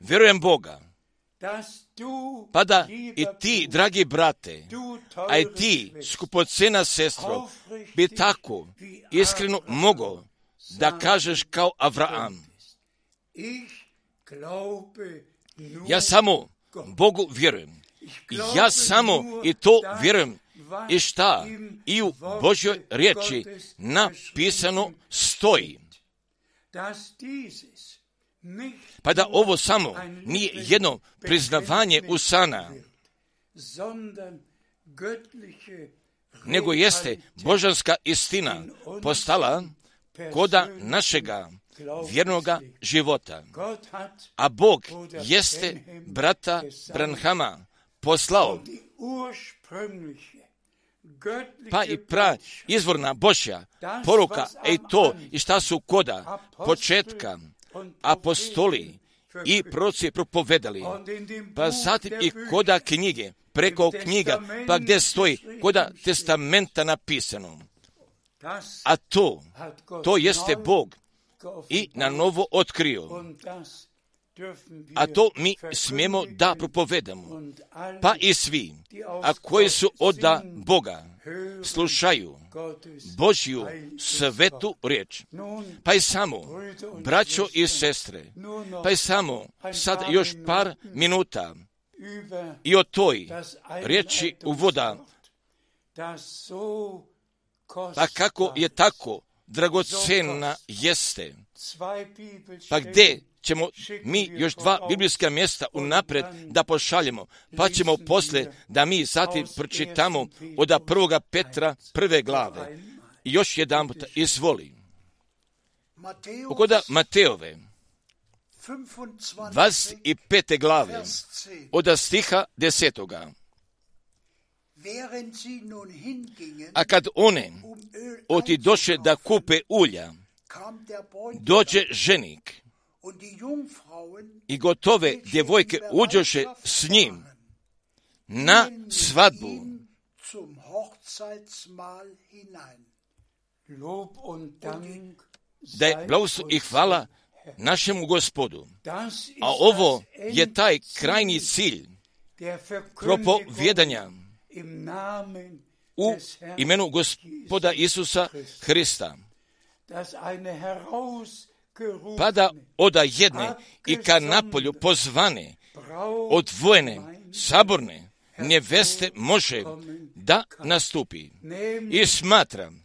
vjerujem Boga, pa da i ti, dragi brate, a i ti, skupocena sestro, bi tako iskreno mogao da kažeš kao Avraam. Ja samo Bogu vjerujem. Ja samo i to vjerujem. I šta? I u Božjoj riječi napisano stoji. Pa da ovo samo nije jedno priznavanje usana, nego jeste božanska istina postala koda našega vjernoga života. A Bog jeste brata Branhama poslao. Pa i pra izvorna Božja poruka, ej to i šta su koda početka. apostoli i proci propovedali, pa zatim i koda knjige, preko knjiga, pa gdje stoji koda testamenta napisano. A to, to jeste Bog i na novo otkrio. A to mi smijemo da propovedamo. Pa i svi, a koji su oda Boga, slušaju Božju svetu riječ. Pa i samo, braćo i sestre, pa i samo, sad još par minuta i o toj riječi uvoda, pa kako je tako dragocena jeste, pa gdje ćemo mi još dva biblijska mjesta unapred da pošaljemo, pa ćemo poslije da mi zatim pročitamo od prvoga Petra prve glave. I još jedan puta, izvoli. Ukoda Mateove, 25. glave, od stiha desetoga. A kad one oti doše da kupe ulja, dođe ženik i gotove djevojke uđoše s njim na svadbu. Da je blagoslov i hvala našemu gospodu. A ovo je taj krajni cilj propovjedanja u imenu gospoda Isusa Hrista. Pa da oda jedne i ka napolju pozvane, odvojene, saborne, neveste može da nastupi. I smatram,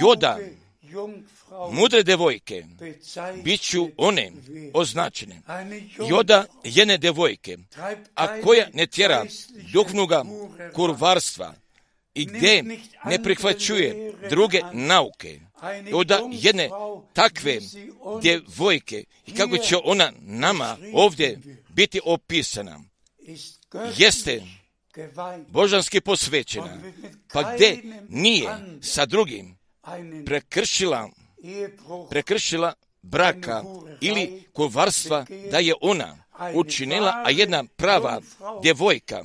joda mudre devojke, bit ću one označene. Joda jedne devojke, a koja ne tjera duhovnoga kurvarstva i gdje ne prihvaćuje druge nauke. Joda jedne takve djevojke i kako će ona nama ovdje biti opisana, jeste božanski posvećena, pa gdje nije sa drugim prekršila, prekršila braka ili kovarstva da je ona učinila, a jedna prava djevojka,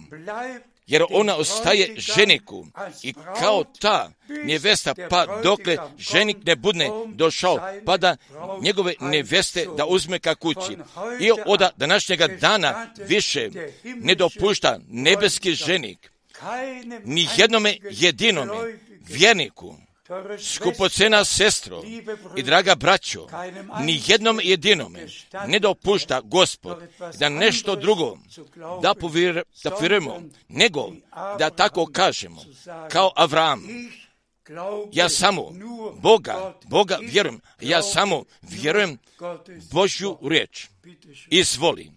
jer ona ostaje ženiku. i kao ta nevesta, pa dokle ženik ne budne došao, pa da njegove neveste da uzme ka kući. I od današnjega dana više ne dopušta nebeski ženik ni jednome jedinome vjerniku skupocena sestro i draga braćo, ni jednom jedinome ne dopušta gospod da nešto drugo da, povir, da nego da tako kažemo, kao Avram, ja samo Boga, Boga vjerujem, ja samo vjerujem Božju riječ. Izvoli.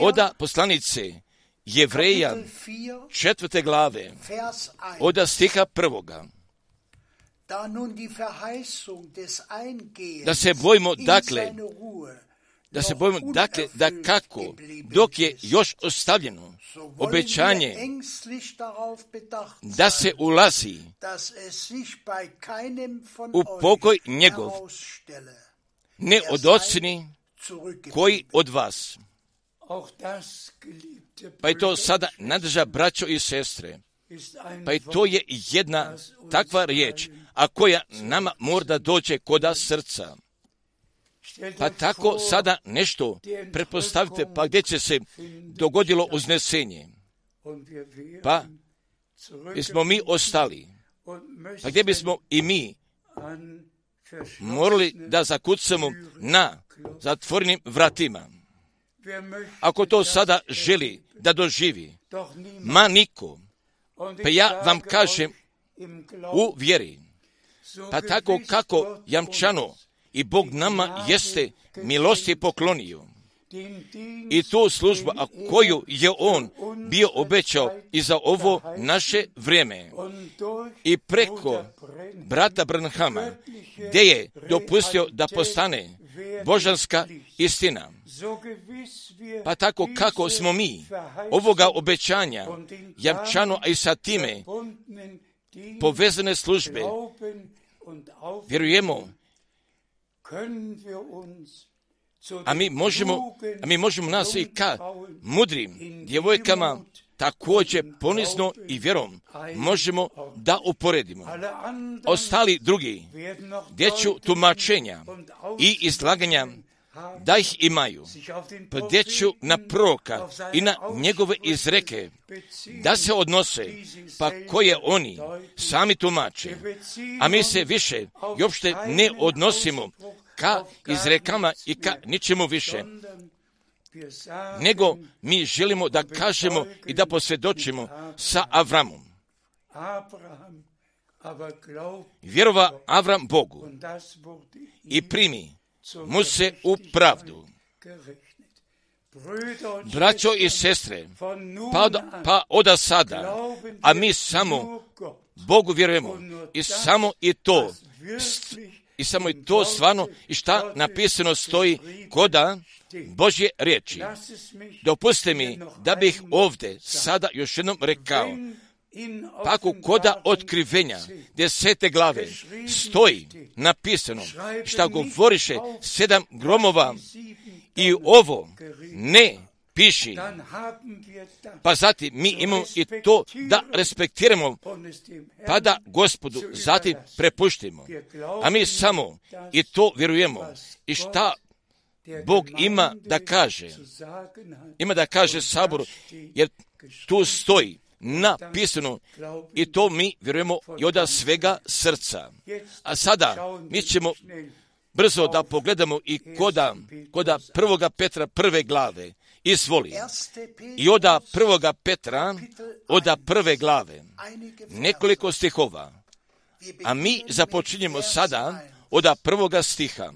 Oda poslanice Jevreja četvrte glave, oda stiha prvoga da se bojimo dakle, da se bojimo dakle da kako, dok je još ostavljeno obećanje da se ulazi u pokoj njegov, ne od ocini koji od vas. Pa je to sada nadrža braćo i sestre. Pa i to je jedna takva riječ, a koja nama mora dođe koda srca. Pa tako sada nešto pretpostavite, pa gdje će se dogodilo uznesenje. Pa bismo mi ostali. Pa gdje bismo i mi morali da zakucamo na zatvorenim vratima. Ako to sada želi da doživi, ma niko, pa ja vam kažem u vjeri, pa tako kako jamčano i Bog nama jeste milosti poklonio. i tu službu a koju je on bio obećao i za ovo naše vrijeme i preko brata Branhama gdje je dopustio da postane božanska istina. Pa tako kako smo mi ovoga obećanja jamčano i sa time povezane službe vjerujemo a mi možemo, a mi možemo nas i ka mudrim djevojkama također ponizno i vjerom možemo da uporedimo. Ostali drugi, gdje ću tumačenja i izlaganja da ih imaju, gdje ću na proroka i na njegove izreke da se odnose, pa koje oni sami tumače, a mi se više i uopšte ne odnosimo ka izrekama i ka ničemu više, nego mi želimo da kažemo i da posvjedočimo sa Avramom. Vjerova Avram Bogu i primi mu se u pravdu. Braćo i sestre, pa od, pa od sada, a mi samo Bogu vjerujemo i samo i to, i samo i to stvarno i šta napisano stoji koda Božje riječi. Dopustite mi da bih ovdje sada još jednom rekao, tako koda otkrivenja desete glave stoji napisano šta govoriše sedam gromova i ovo ne piši. Pa zatim mi imamo i to da respektiramo, pa da gospodu zatim prepuštimo. A mi samo i to vjerujemo. I šta Bog ima da kaže, ima da kaže saboru, jer tu stoji napisano i to mi vjerujemo i od svega srca. A sada mi ćemo brzo da pogledamo i koda, koda prvoga Petra prve glave. Izvoli. I oda prvoga Petra, oda prve glave. Nekoliko stihova. A mi započinjemo sada oda prvoga stiha.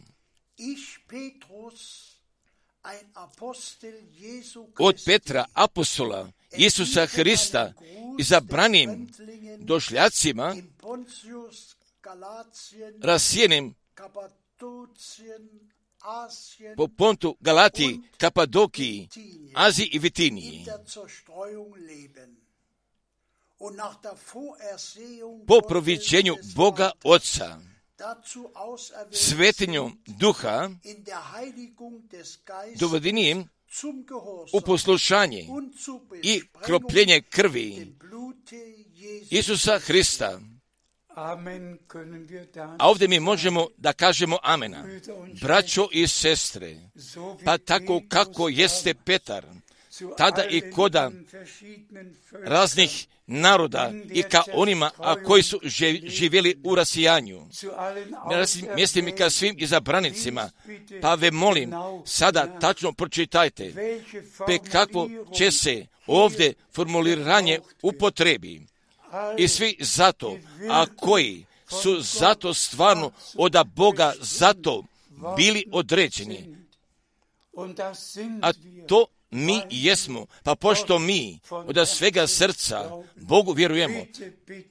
Od Petra, apostola, Isusa Hrista, izabranim došljacima, rasijenim po Pontu, Galatiji, Kapadokiji, Aziji i Vitiniji. Po proviđenju Boga Otca, svetinjom duha, dovodinijem u poslušanje i kropljenje krvi Isusa Hrista. A ovdje mi možemo da kažemo amena. Braćo i sestre, pa tako kako jeste Petar, tada i koda raznih naroda i ka onima a koji su živjeli u rasijanju. Mislim i ka svim izabranicima, pa ve molim, sada tačno pročitajte, pe kako će se ovdje formuliranje upotrebi. I svi zato, a koji su zato stvarno od Boga zato bili određeni. A to mi jesmo, pa pošto mi od svega srca Bogu vjerujemo,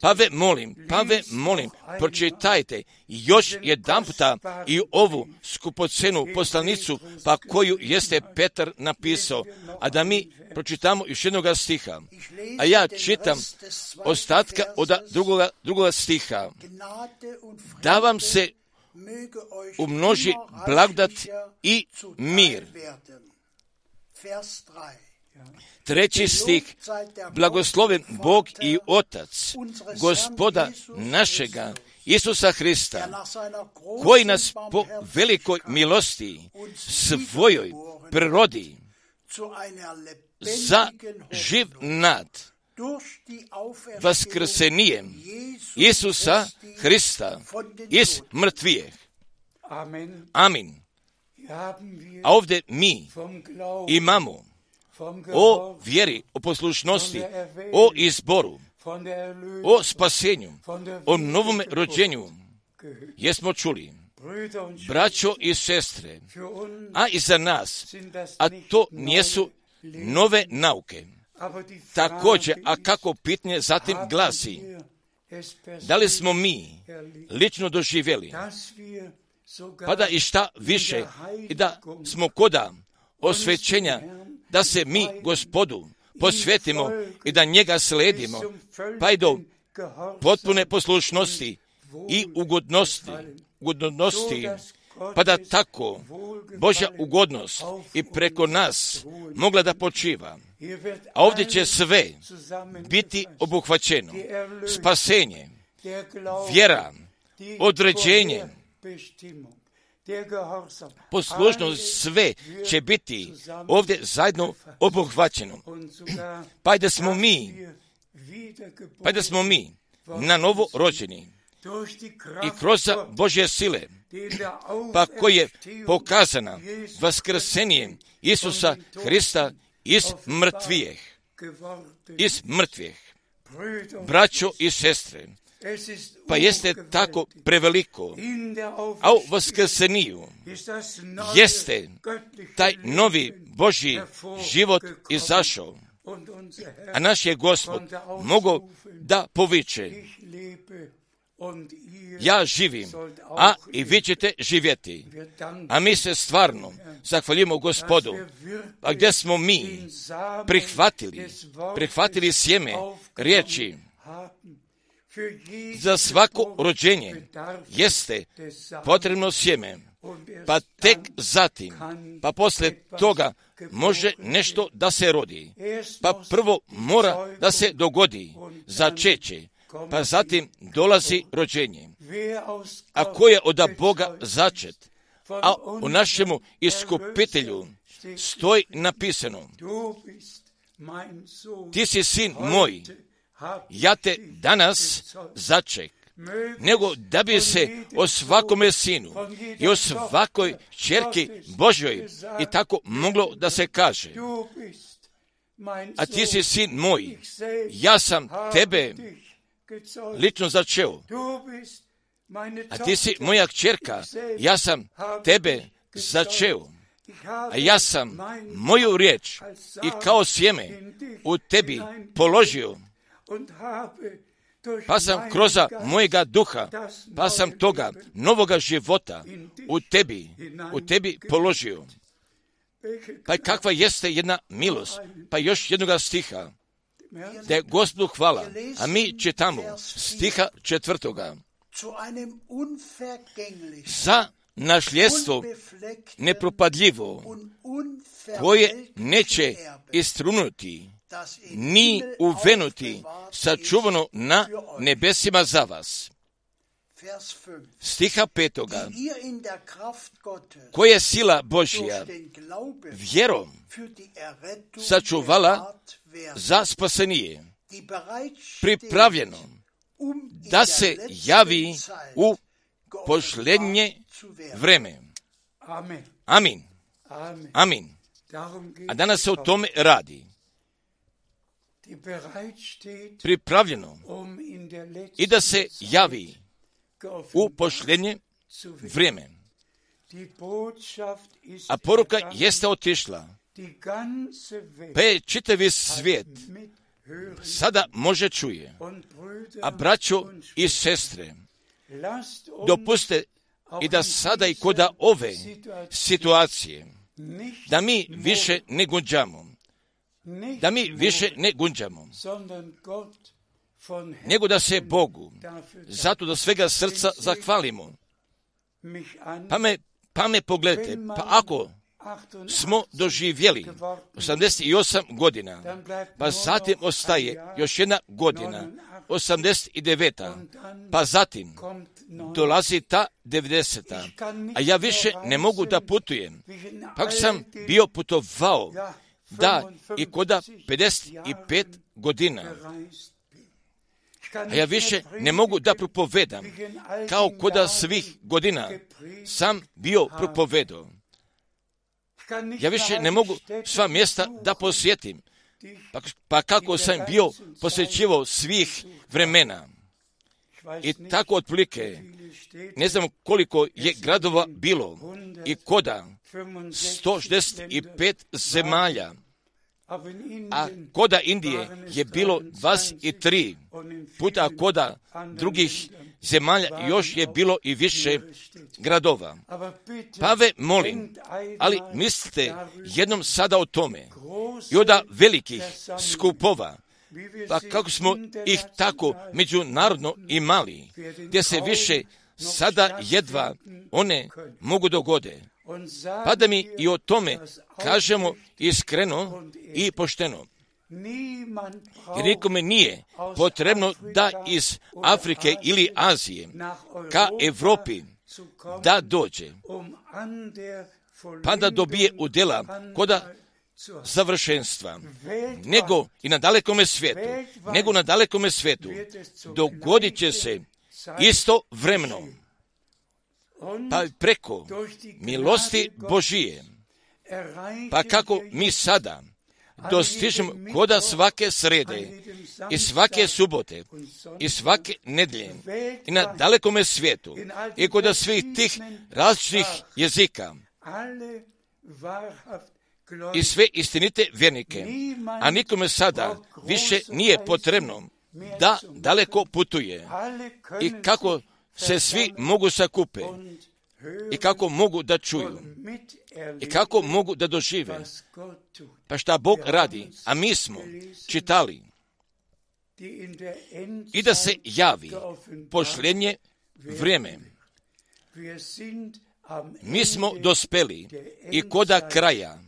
pa ve molim, pa ve molim, pročitajte još jedan puta i ovu skupocenu poslanicu, pa koju jeste Petar napisao, a da mi pročitamo još jednog stiha. A ja čitam ostatka od drugoga, drugoga stiha. Da vam se umnoži blagodat i mir Treći stih, blagosloven Bog i Otac, gospoda našega, Isusa Hrista, koji nas po velikoj milosti svojoj prirodi za živ nad vaskrsenjem Isusa Hrista iz mrtvijeh. Amin. A ovdje mi imamo o vjeri, o poslušnosti, o izboru, o spasenju, o novom rođenju. Jesmo čuli. braćo i sestre, a i za nas, a to nijesu nove nauke. Također, a kako pitanje zatim glasi, da li smo mi lično doživjeli, pa da i šta više, i da smo koda osvećenja, da se mi gospodu posvetimo i da njega sledimo, pa i do potpune poslušnosti i ugodnosti, ugodnosti, pa da tako Božja ugodnost i preko nas mogla da počiva. A ovdje će sve biti obuhvaćeno. Spasenje, vjera, određenje, poslušnost, sve će biti ovdje zajedno obuhvaćeno. Pa da smo mi, pa da smo mi na novo rođeni i kroz Božje sile, pa koji je pokazana vaskrsenjem Isusa Hrista iz mrtvijeh. Iz mrtvijeh. Braćo i sestre, pa jeste tako preveliko, a u vaskrseniju jeste taj novi Božji život izašao, a naš je gospod mogo da poviče ja živim, a i vi ćete živjeti. A mi se stvarno zahvaljujemo gospodu, a gdje smo mi? Prihvatili, prihvatili sjeme riječi za svako rođenje jeste potrebno sjeme, pa tek zatim, pa poslije toga može nešto da se rodi, pa prvo mora da se dogodi začeće, pa zatim dolazi rođenje. A ko je od Boga začet, a u našemu iskupitelju stoji napisano, ti si sin moj, ja te danas začek, nego da bi se o svakome sinu i o svakoj čerki Božoj i tako moglo da se kaže. A ti si sin moj, ja sam tebe lično začeo. A ti si moja kćerka, ja sam tebe začeo. A ja sam moju riječ i kao sjeme u tebi položio, pa sam kroz mojega duha, pa sam toga novoga života u tebi, u tebi položio. Pa kakva jeste jedna milost, pa još jednoga stiha, da je gospodu hvala, a mi čitamo stiha četvrtoga. Za našljestvo nepropadljivo, koje neće istrunuti, ni uvenuti, sačuvano na nebesima za vas. Stiha petoga, koja je sila Božja vjerom sačuvala za spasenije, pripravljeno da se javi u posljednje vreme. Amin. Amin. A danas se o tome radi. Pripravljeno i da se javi u posljednje vrijeme. A poruka jeste otišla. Je čitavi svijet sada može čuje. A braćo i sestre, dopuste i da sada i koda ove situacije, da mi više ne gunđamo, da mi više ne gunđamo, nego da se Bogu, zato da svega srca zahvalimo. Pa me, pa me pogledajte, pa ako smo doživjeli 88 godina, pa zatim ostaje još jedna godina, 89. Pa zatim dolazi ta 90. A ja više ne mogu da putujem. Pa sam bio putovao da i koda 55 godina. A ja više ne mogu da propovedam kao koda svih godina sam bio propovedao. Ja više ne mogu sva mjesta da posjetim. Pa, pa kako sam bio posjećivao svih vremena. I tako otprilike, ne znam koliko je gradova bilo i koda, 165 zemalja, a koda Indije je bilo 23 puta koda drugih zemalja još je bilo i više gradova. Pave, molim, ali mislite jednom sada o tome i od velikih skupova, pa kako smo ih tako međunarodno imali, gdje se više sada jedva one mogu dogode. Pa da mi i o tome kažemo iskreno i pošteno. Jer nikome nije potrebno da iz Afrike ili Azije ka Evropi da dođe, pa da dobije udjela koda savršenstva, nego i na dalekome svijetu, nego na dalekome svijetu. Dogodit će se isto vremeno, pa preko milosti Božije, pa kako mi sada dostižemo koda svake srede i svake subote i svake nedlje i na dalekome svijetu i koda svih tih različitih jezika i sve istinite vjernike, a nikome sada više nije potrebno da daleko putuje. I kako se svi mogu sakupe. I kako mogu da čuju. I kako mogu da dožive. Pa šta Bog radi, a mi smo čitali. I da se javi pošljenje vrijeme. Mi smo dospeli i koda kraja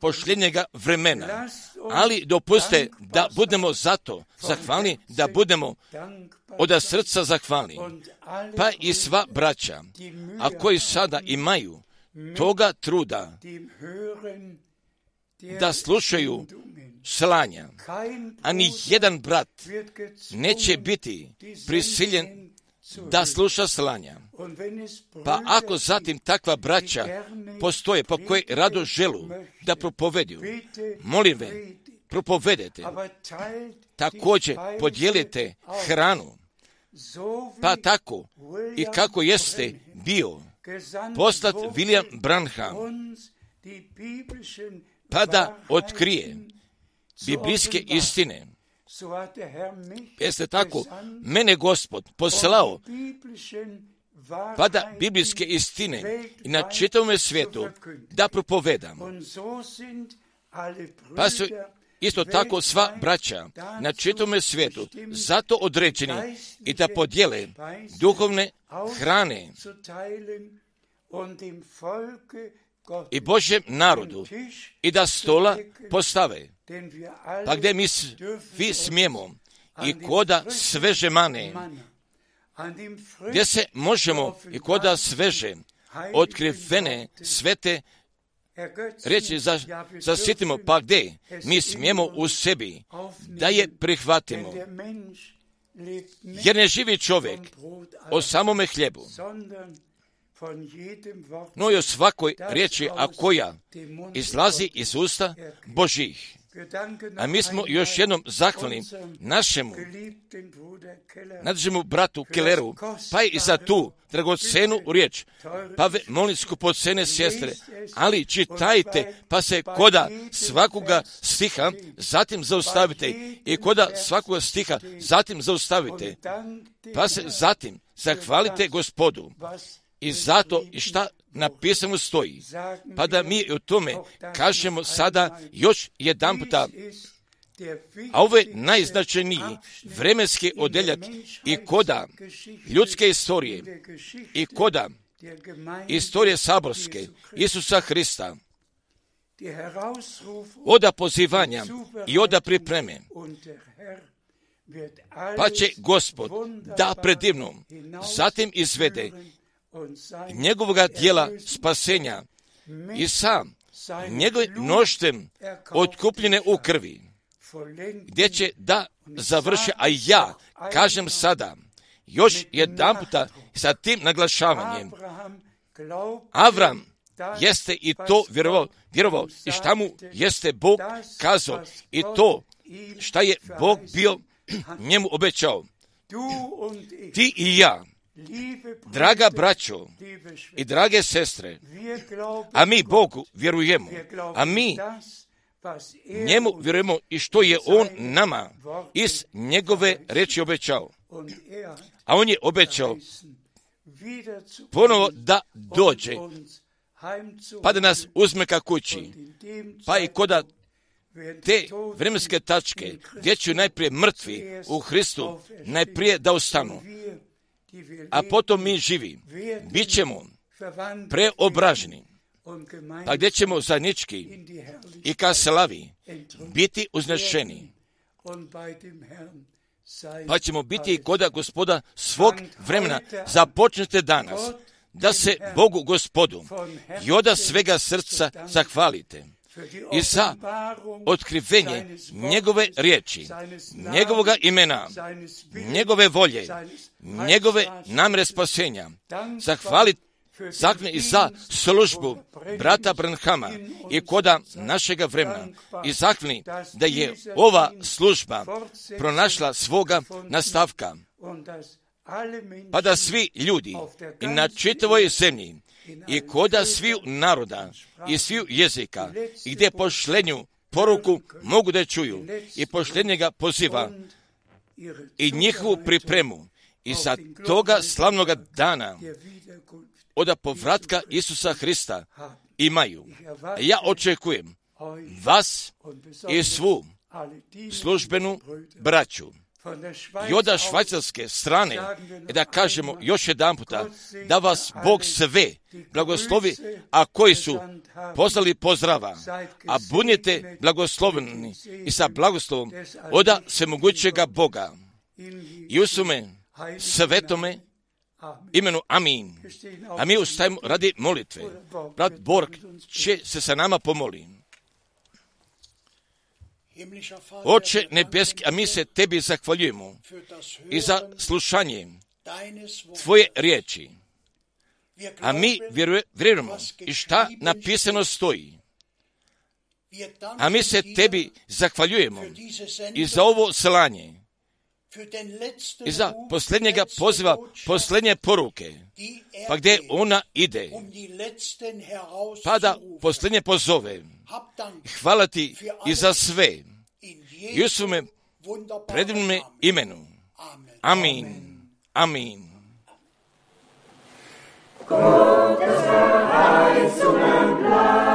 pošljenjega vremena, ali dopuste da budemo zato zahvalni, da budemo od srca zahvalni. Pa i sva braća, a koji sada imaju toga truda da slušaju slanja, a ni jedan brat neće biti prisiljen da sluša slanja. Pa ako zatim takva braća postoje, po koje rado želu da propovedu, molim ve, propovedete, također podijelite hranu, pa tako i kako jeste bio poslat William Branham, pa da otkrije biblijske istine. Jeste tako, mene gospod poslao pa da biblijske istine i na čitavom svijetu da propovedam. Pa su isto tako sva braća na čitavom svijetu zato određeni i da podijele duhovne hrane i Božjem narodu i da stola postave. Pa gdje mi svi smijemo i koda sveže mane, gdje se možemo i koda sveže otkrivene svete reći za, zasjetimo pa gdje mi smijemo u sebi da je prihvatimo. Jer ne živi čovjek o samome hljebu, no i o svakoj riječi, a koja izlazi iz usta Božih. A mi smo još jednom zahvalni našemu, našemu bratu Kelleru, pa i za tu dragocenu riječ. Pa molim skupocene sestre, ali čitajte, pa se koda svakoga stiha zatim zaustavite i koda svakoga stiha zatim zaustavite, pa se zatim zahvalite gospodu i zato i šta napisano stoji. Pa da mi o tome kažemo sada još jedan puta. A ovo je najznačajniji vremenski odeljak i koda ljudske istorije i koda istorije saborske Isusa Hrista. Oda pozivanja i oda pripreme. Pa će gospod da predivnom zatim izvede njegovoga dijela spasenja i sam njegovim mnoštem otkupljene u krvi, gdje će da završi, a ja kažem sada, još jedan puta sa tim naglašavanjem, Avram jeste i to vjerovao, vjerovao. I šta mu jeste Bog kazao? I to šta je Bog bio njemu obećao. ti i ja, draga braćo i drage sestre, a mi Bogu vjerujemo, a mi njemu vjerujemo i što je on nama iz njegove reči obećao. A on je obećao ponovo da dođe, pa da nas uzme ka kući, pa i koda te vremenske tačke, gdje će najprije mrtvi u Hristu, najprije da ostanu, a potom mi živi, bit ćemo preobraženi, pa gdje ćemo zajednički i ka slavi biti uznešeni, pa ćemo biti koda gospoda svog vremena. Započnete danas da se Bogu gospodu i od svega srca zahvalite. I za otkrivenje njegove riječi, njegovoga imena, njegove volje, njegove namre spasenja. Zahvalite Zakne i za službu brata Branhama i koda našega vremena. i zakni da je ova služba pronašla svoga nastavka, pa da svi ljudi i na čitavoj zemlji i koda sviju naroda i sviju jezika i gdje pošlenju poruku mogu da čuju i pošljenjega poziva i njihovu pripremu i sa toga slavnoga dana od povratka Isusa Hrista imaju. Ja očekujem vas i svu službenu braću i od švajcarske strane, da kažemo još jedan puta, da vas Bog sve blagoslovi, a koji su poslali pozdrava, a bunjete blagosloveni i sa blagoslovom oda svemogućega Boga. I usume svetome imenu Amin. A mi ustajemo radi molitve. Brat Borg će se sa nama pomoli. Oče nebeski, a mi se tebi zahvaljujemo i za slušanje tvoje riječi. A mi vjerujemo i šta napisano stoji. A mi se tebi zahvaljujemo i za ovo slanje i za posljednjega poziva, posljednje poruke, pa gdje ona ide, pa da posljednje pozove. Hvala ti i za sve. I u svome predivnome imenu. Amin. Amin. Gottes Verheißungen bleiben,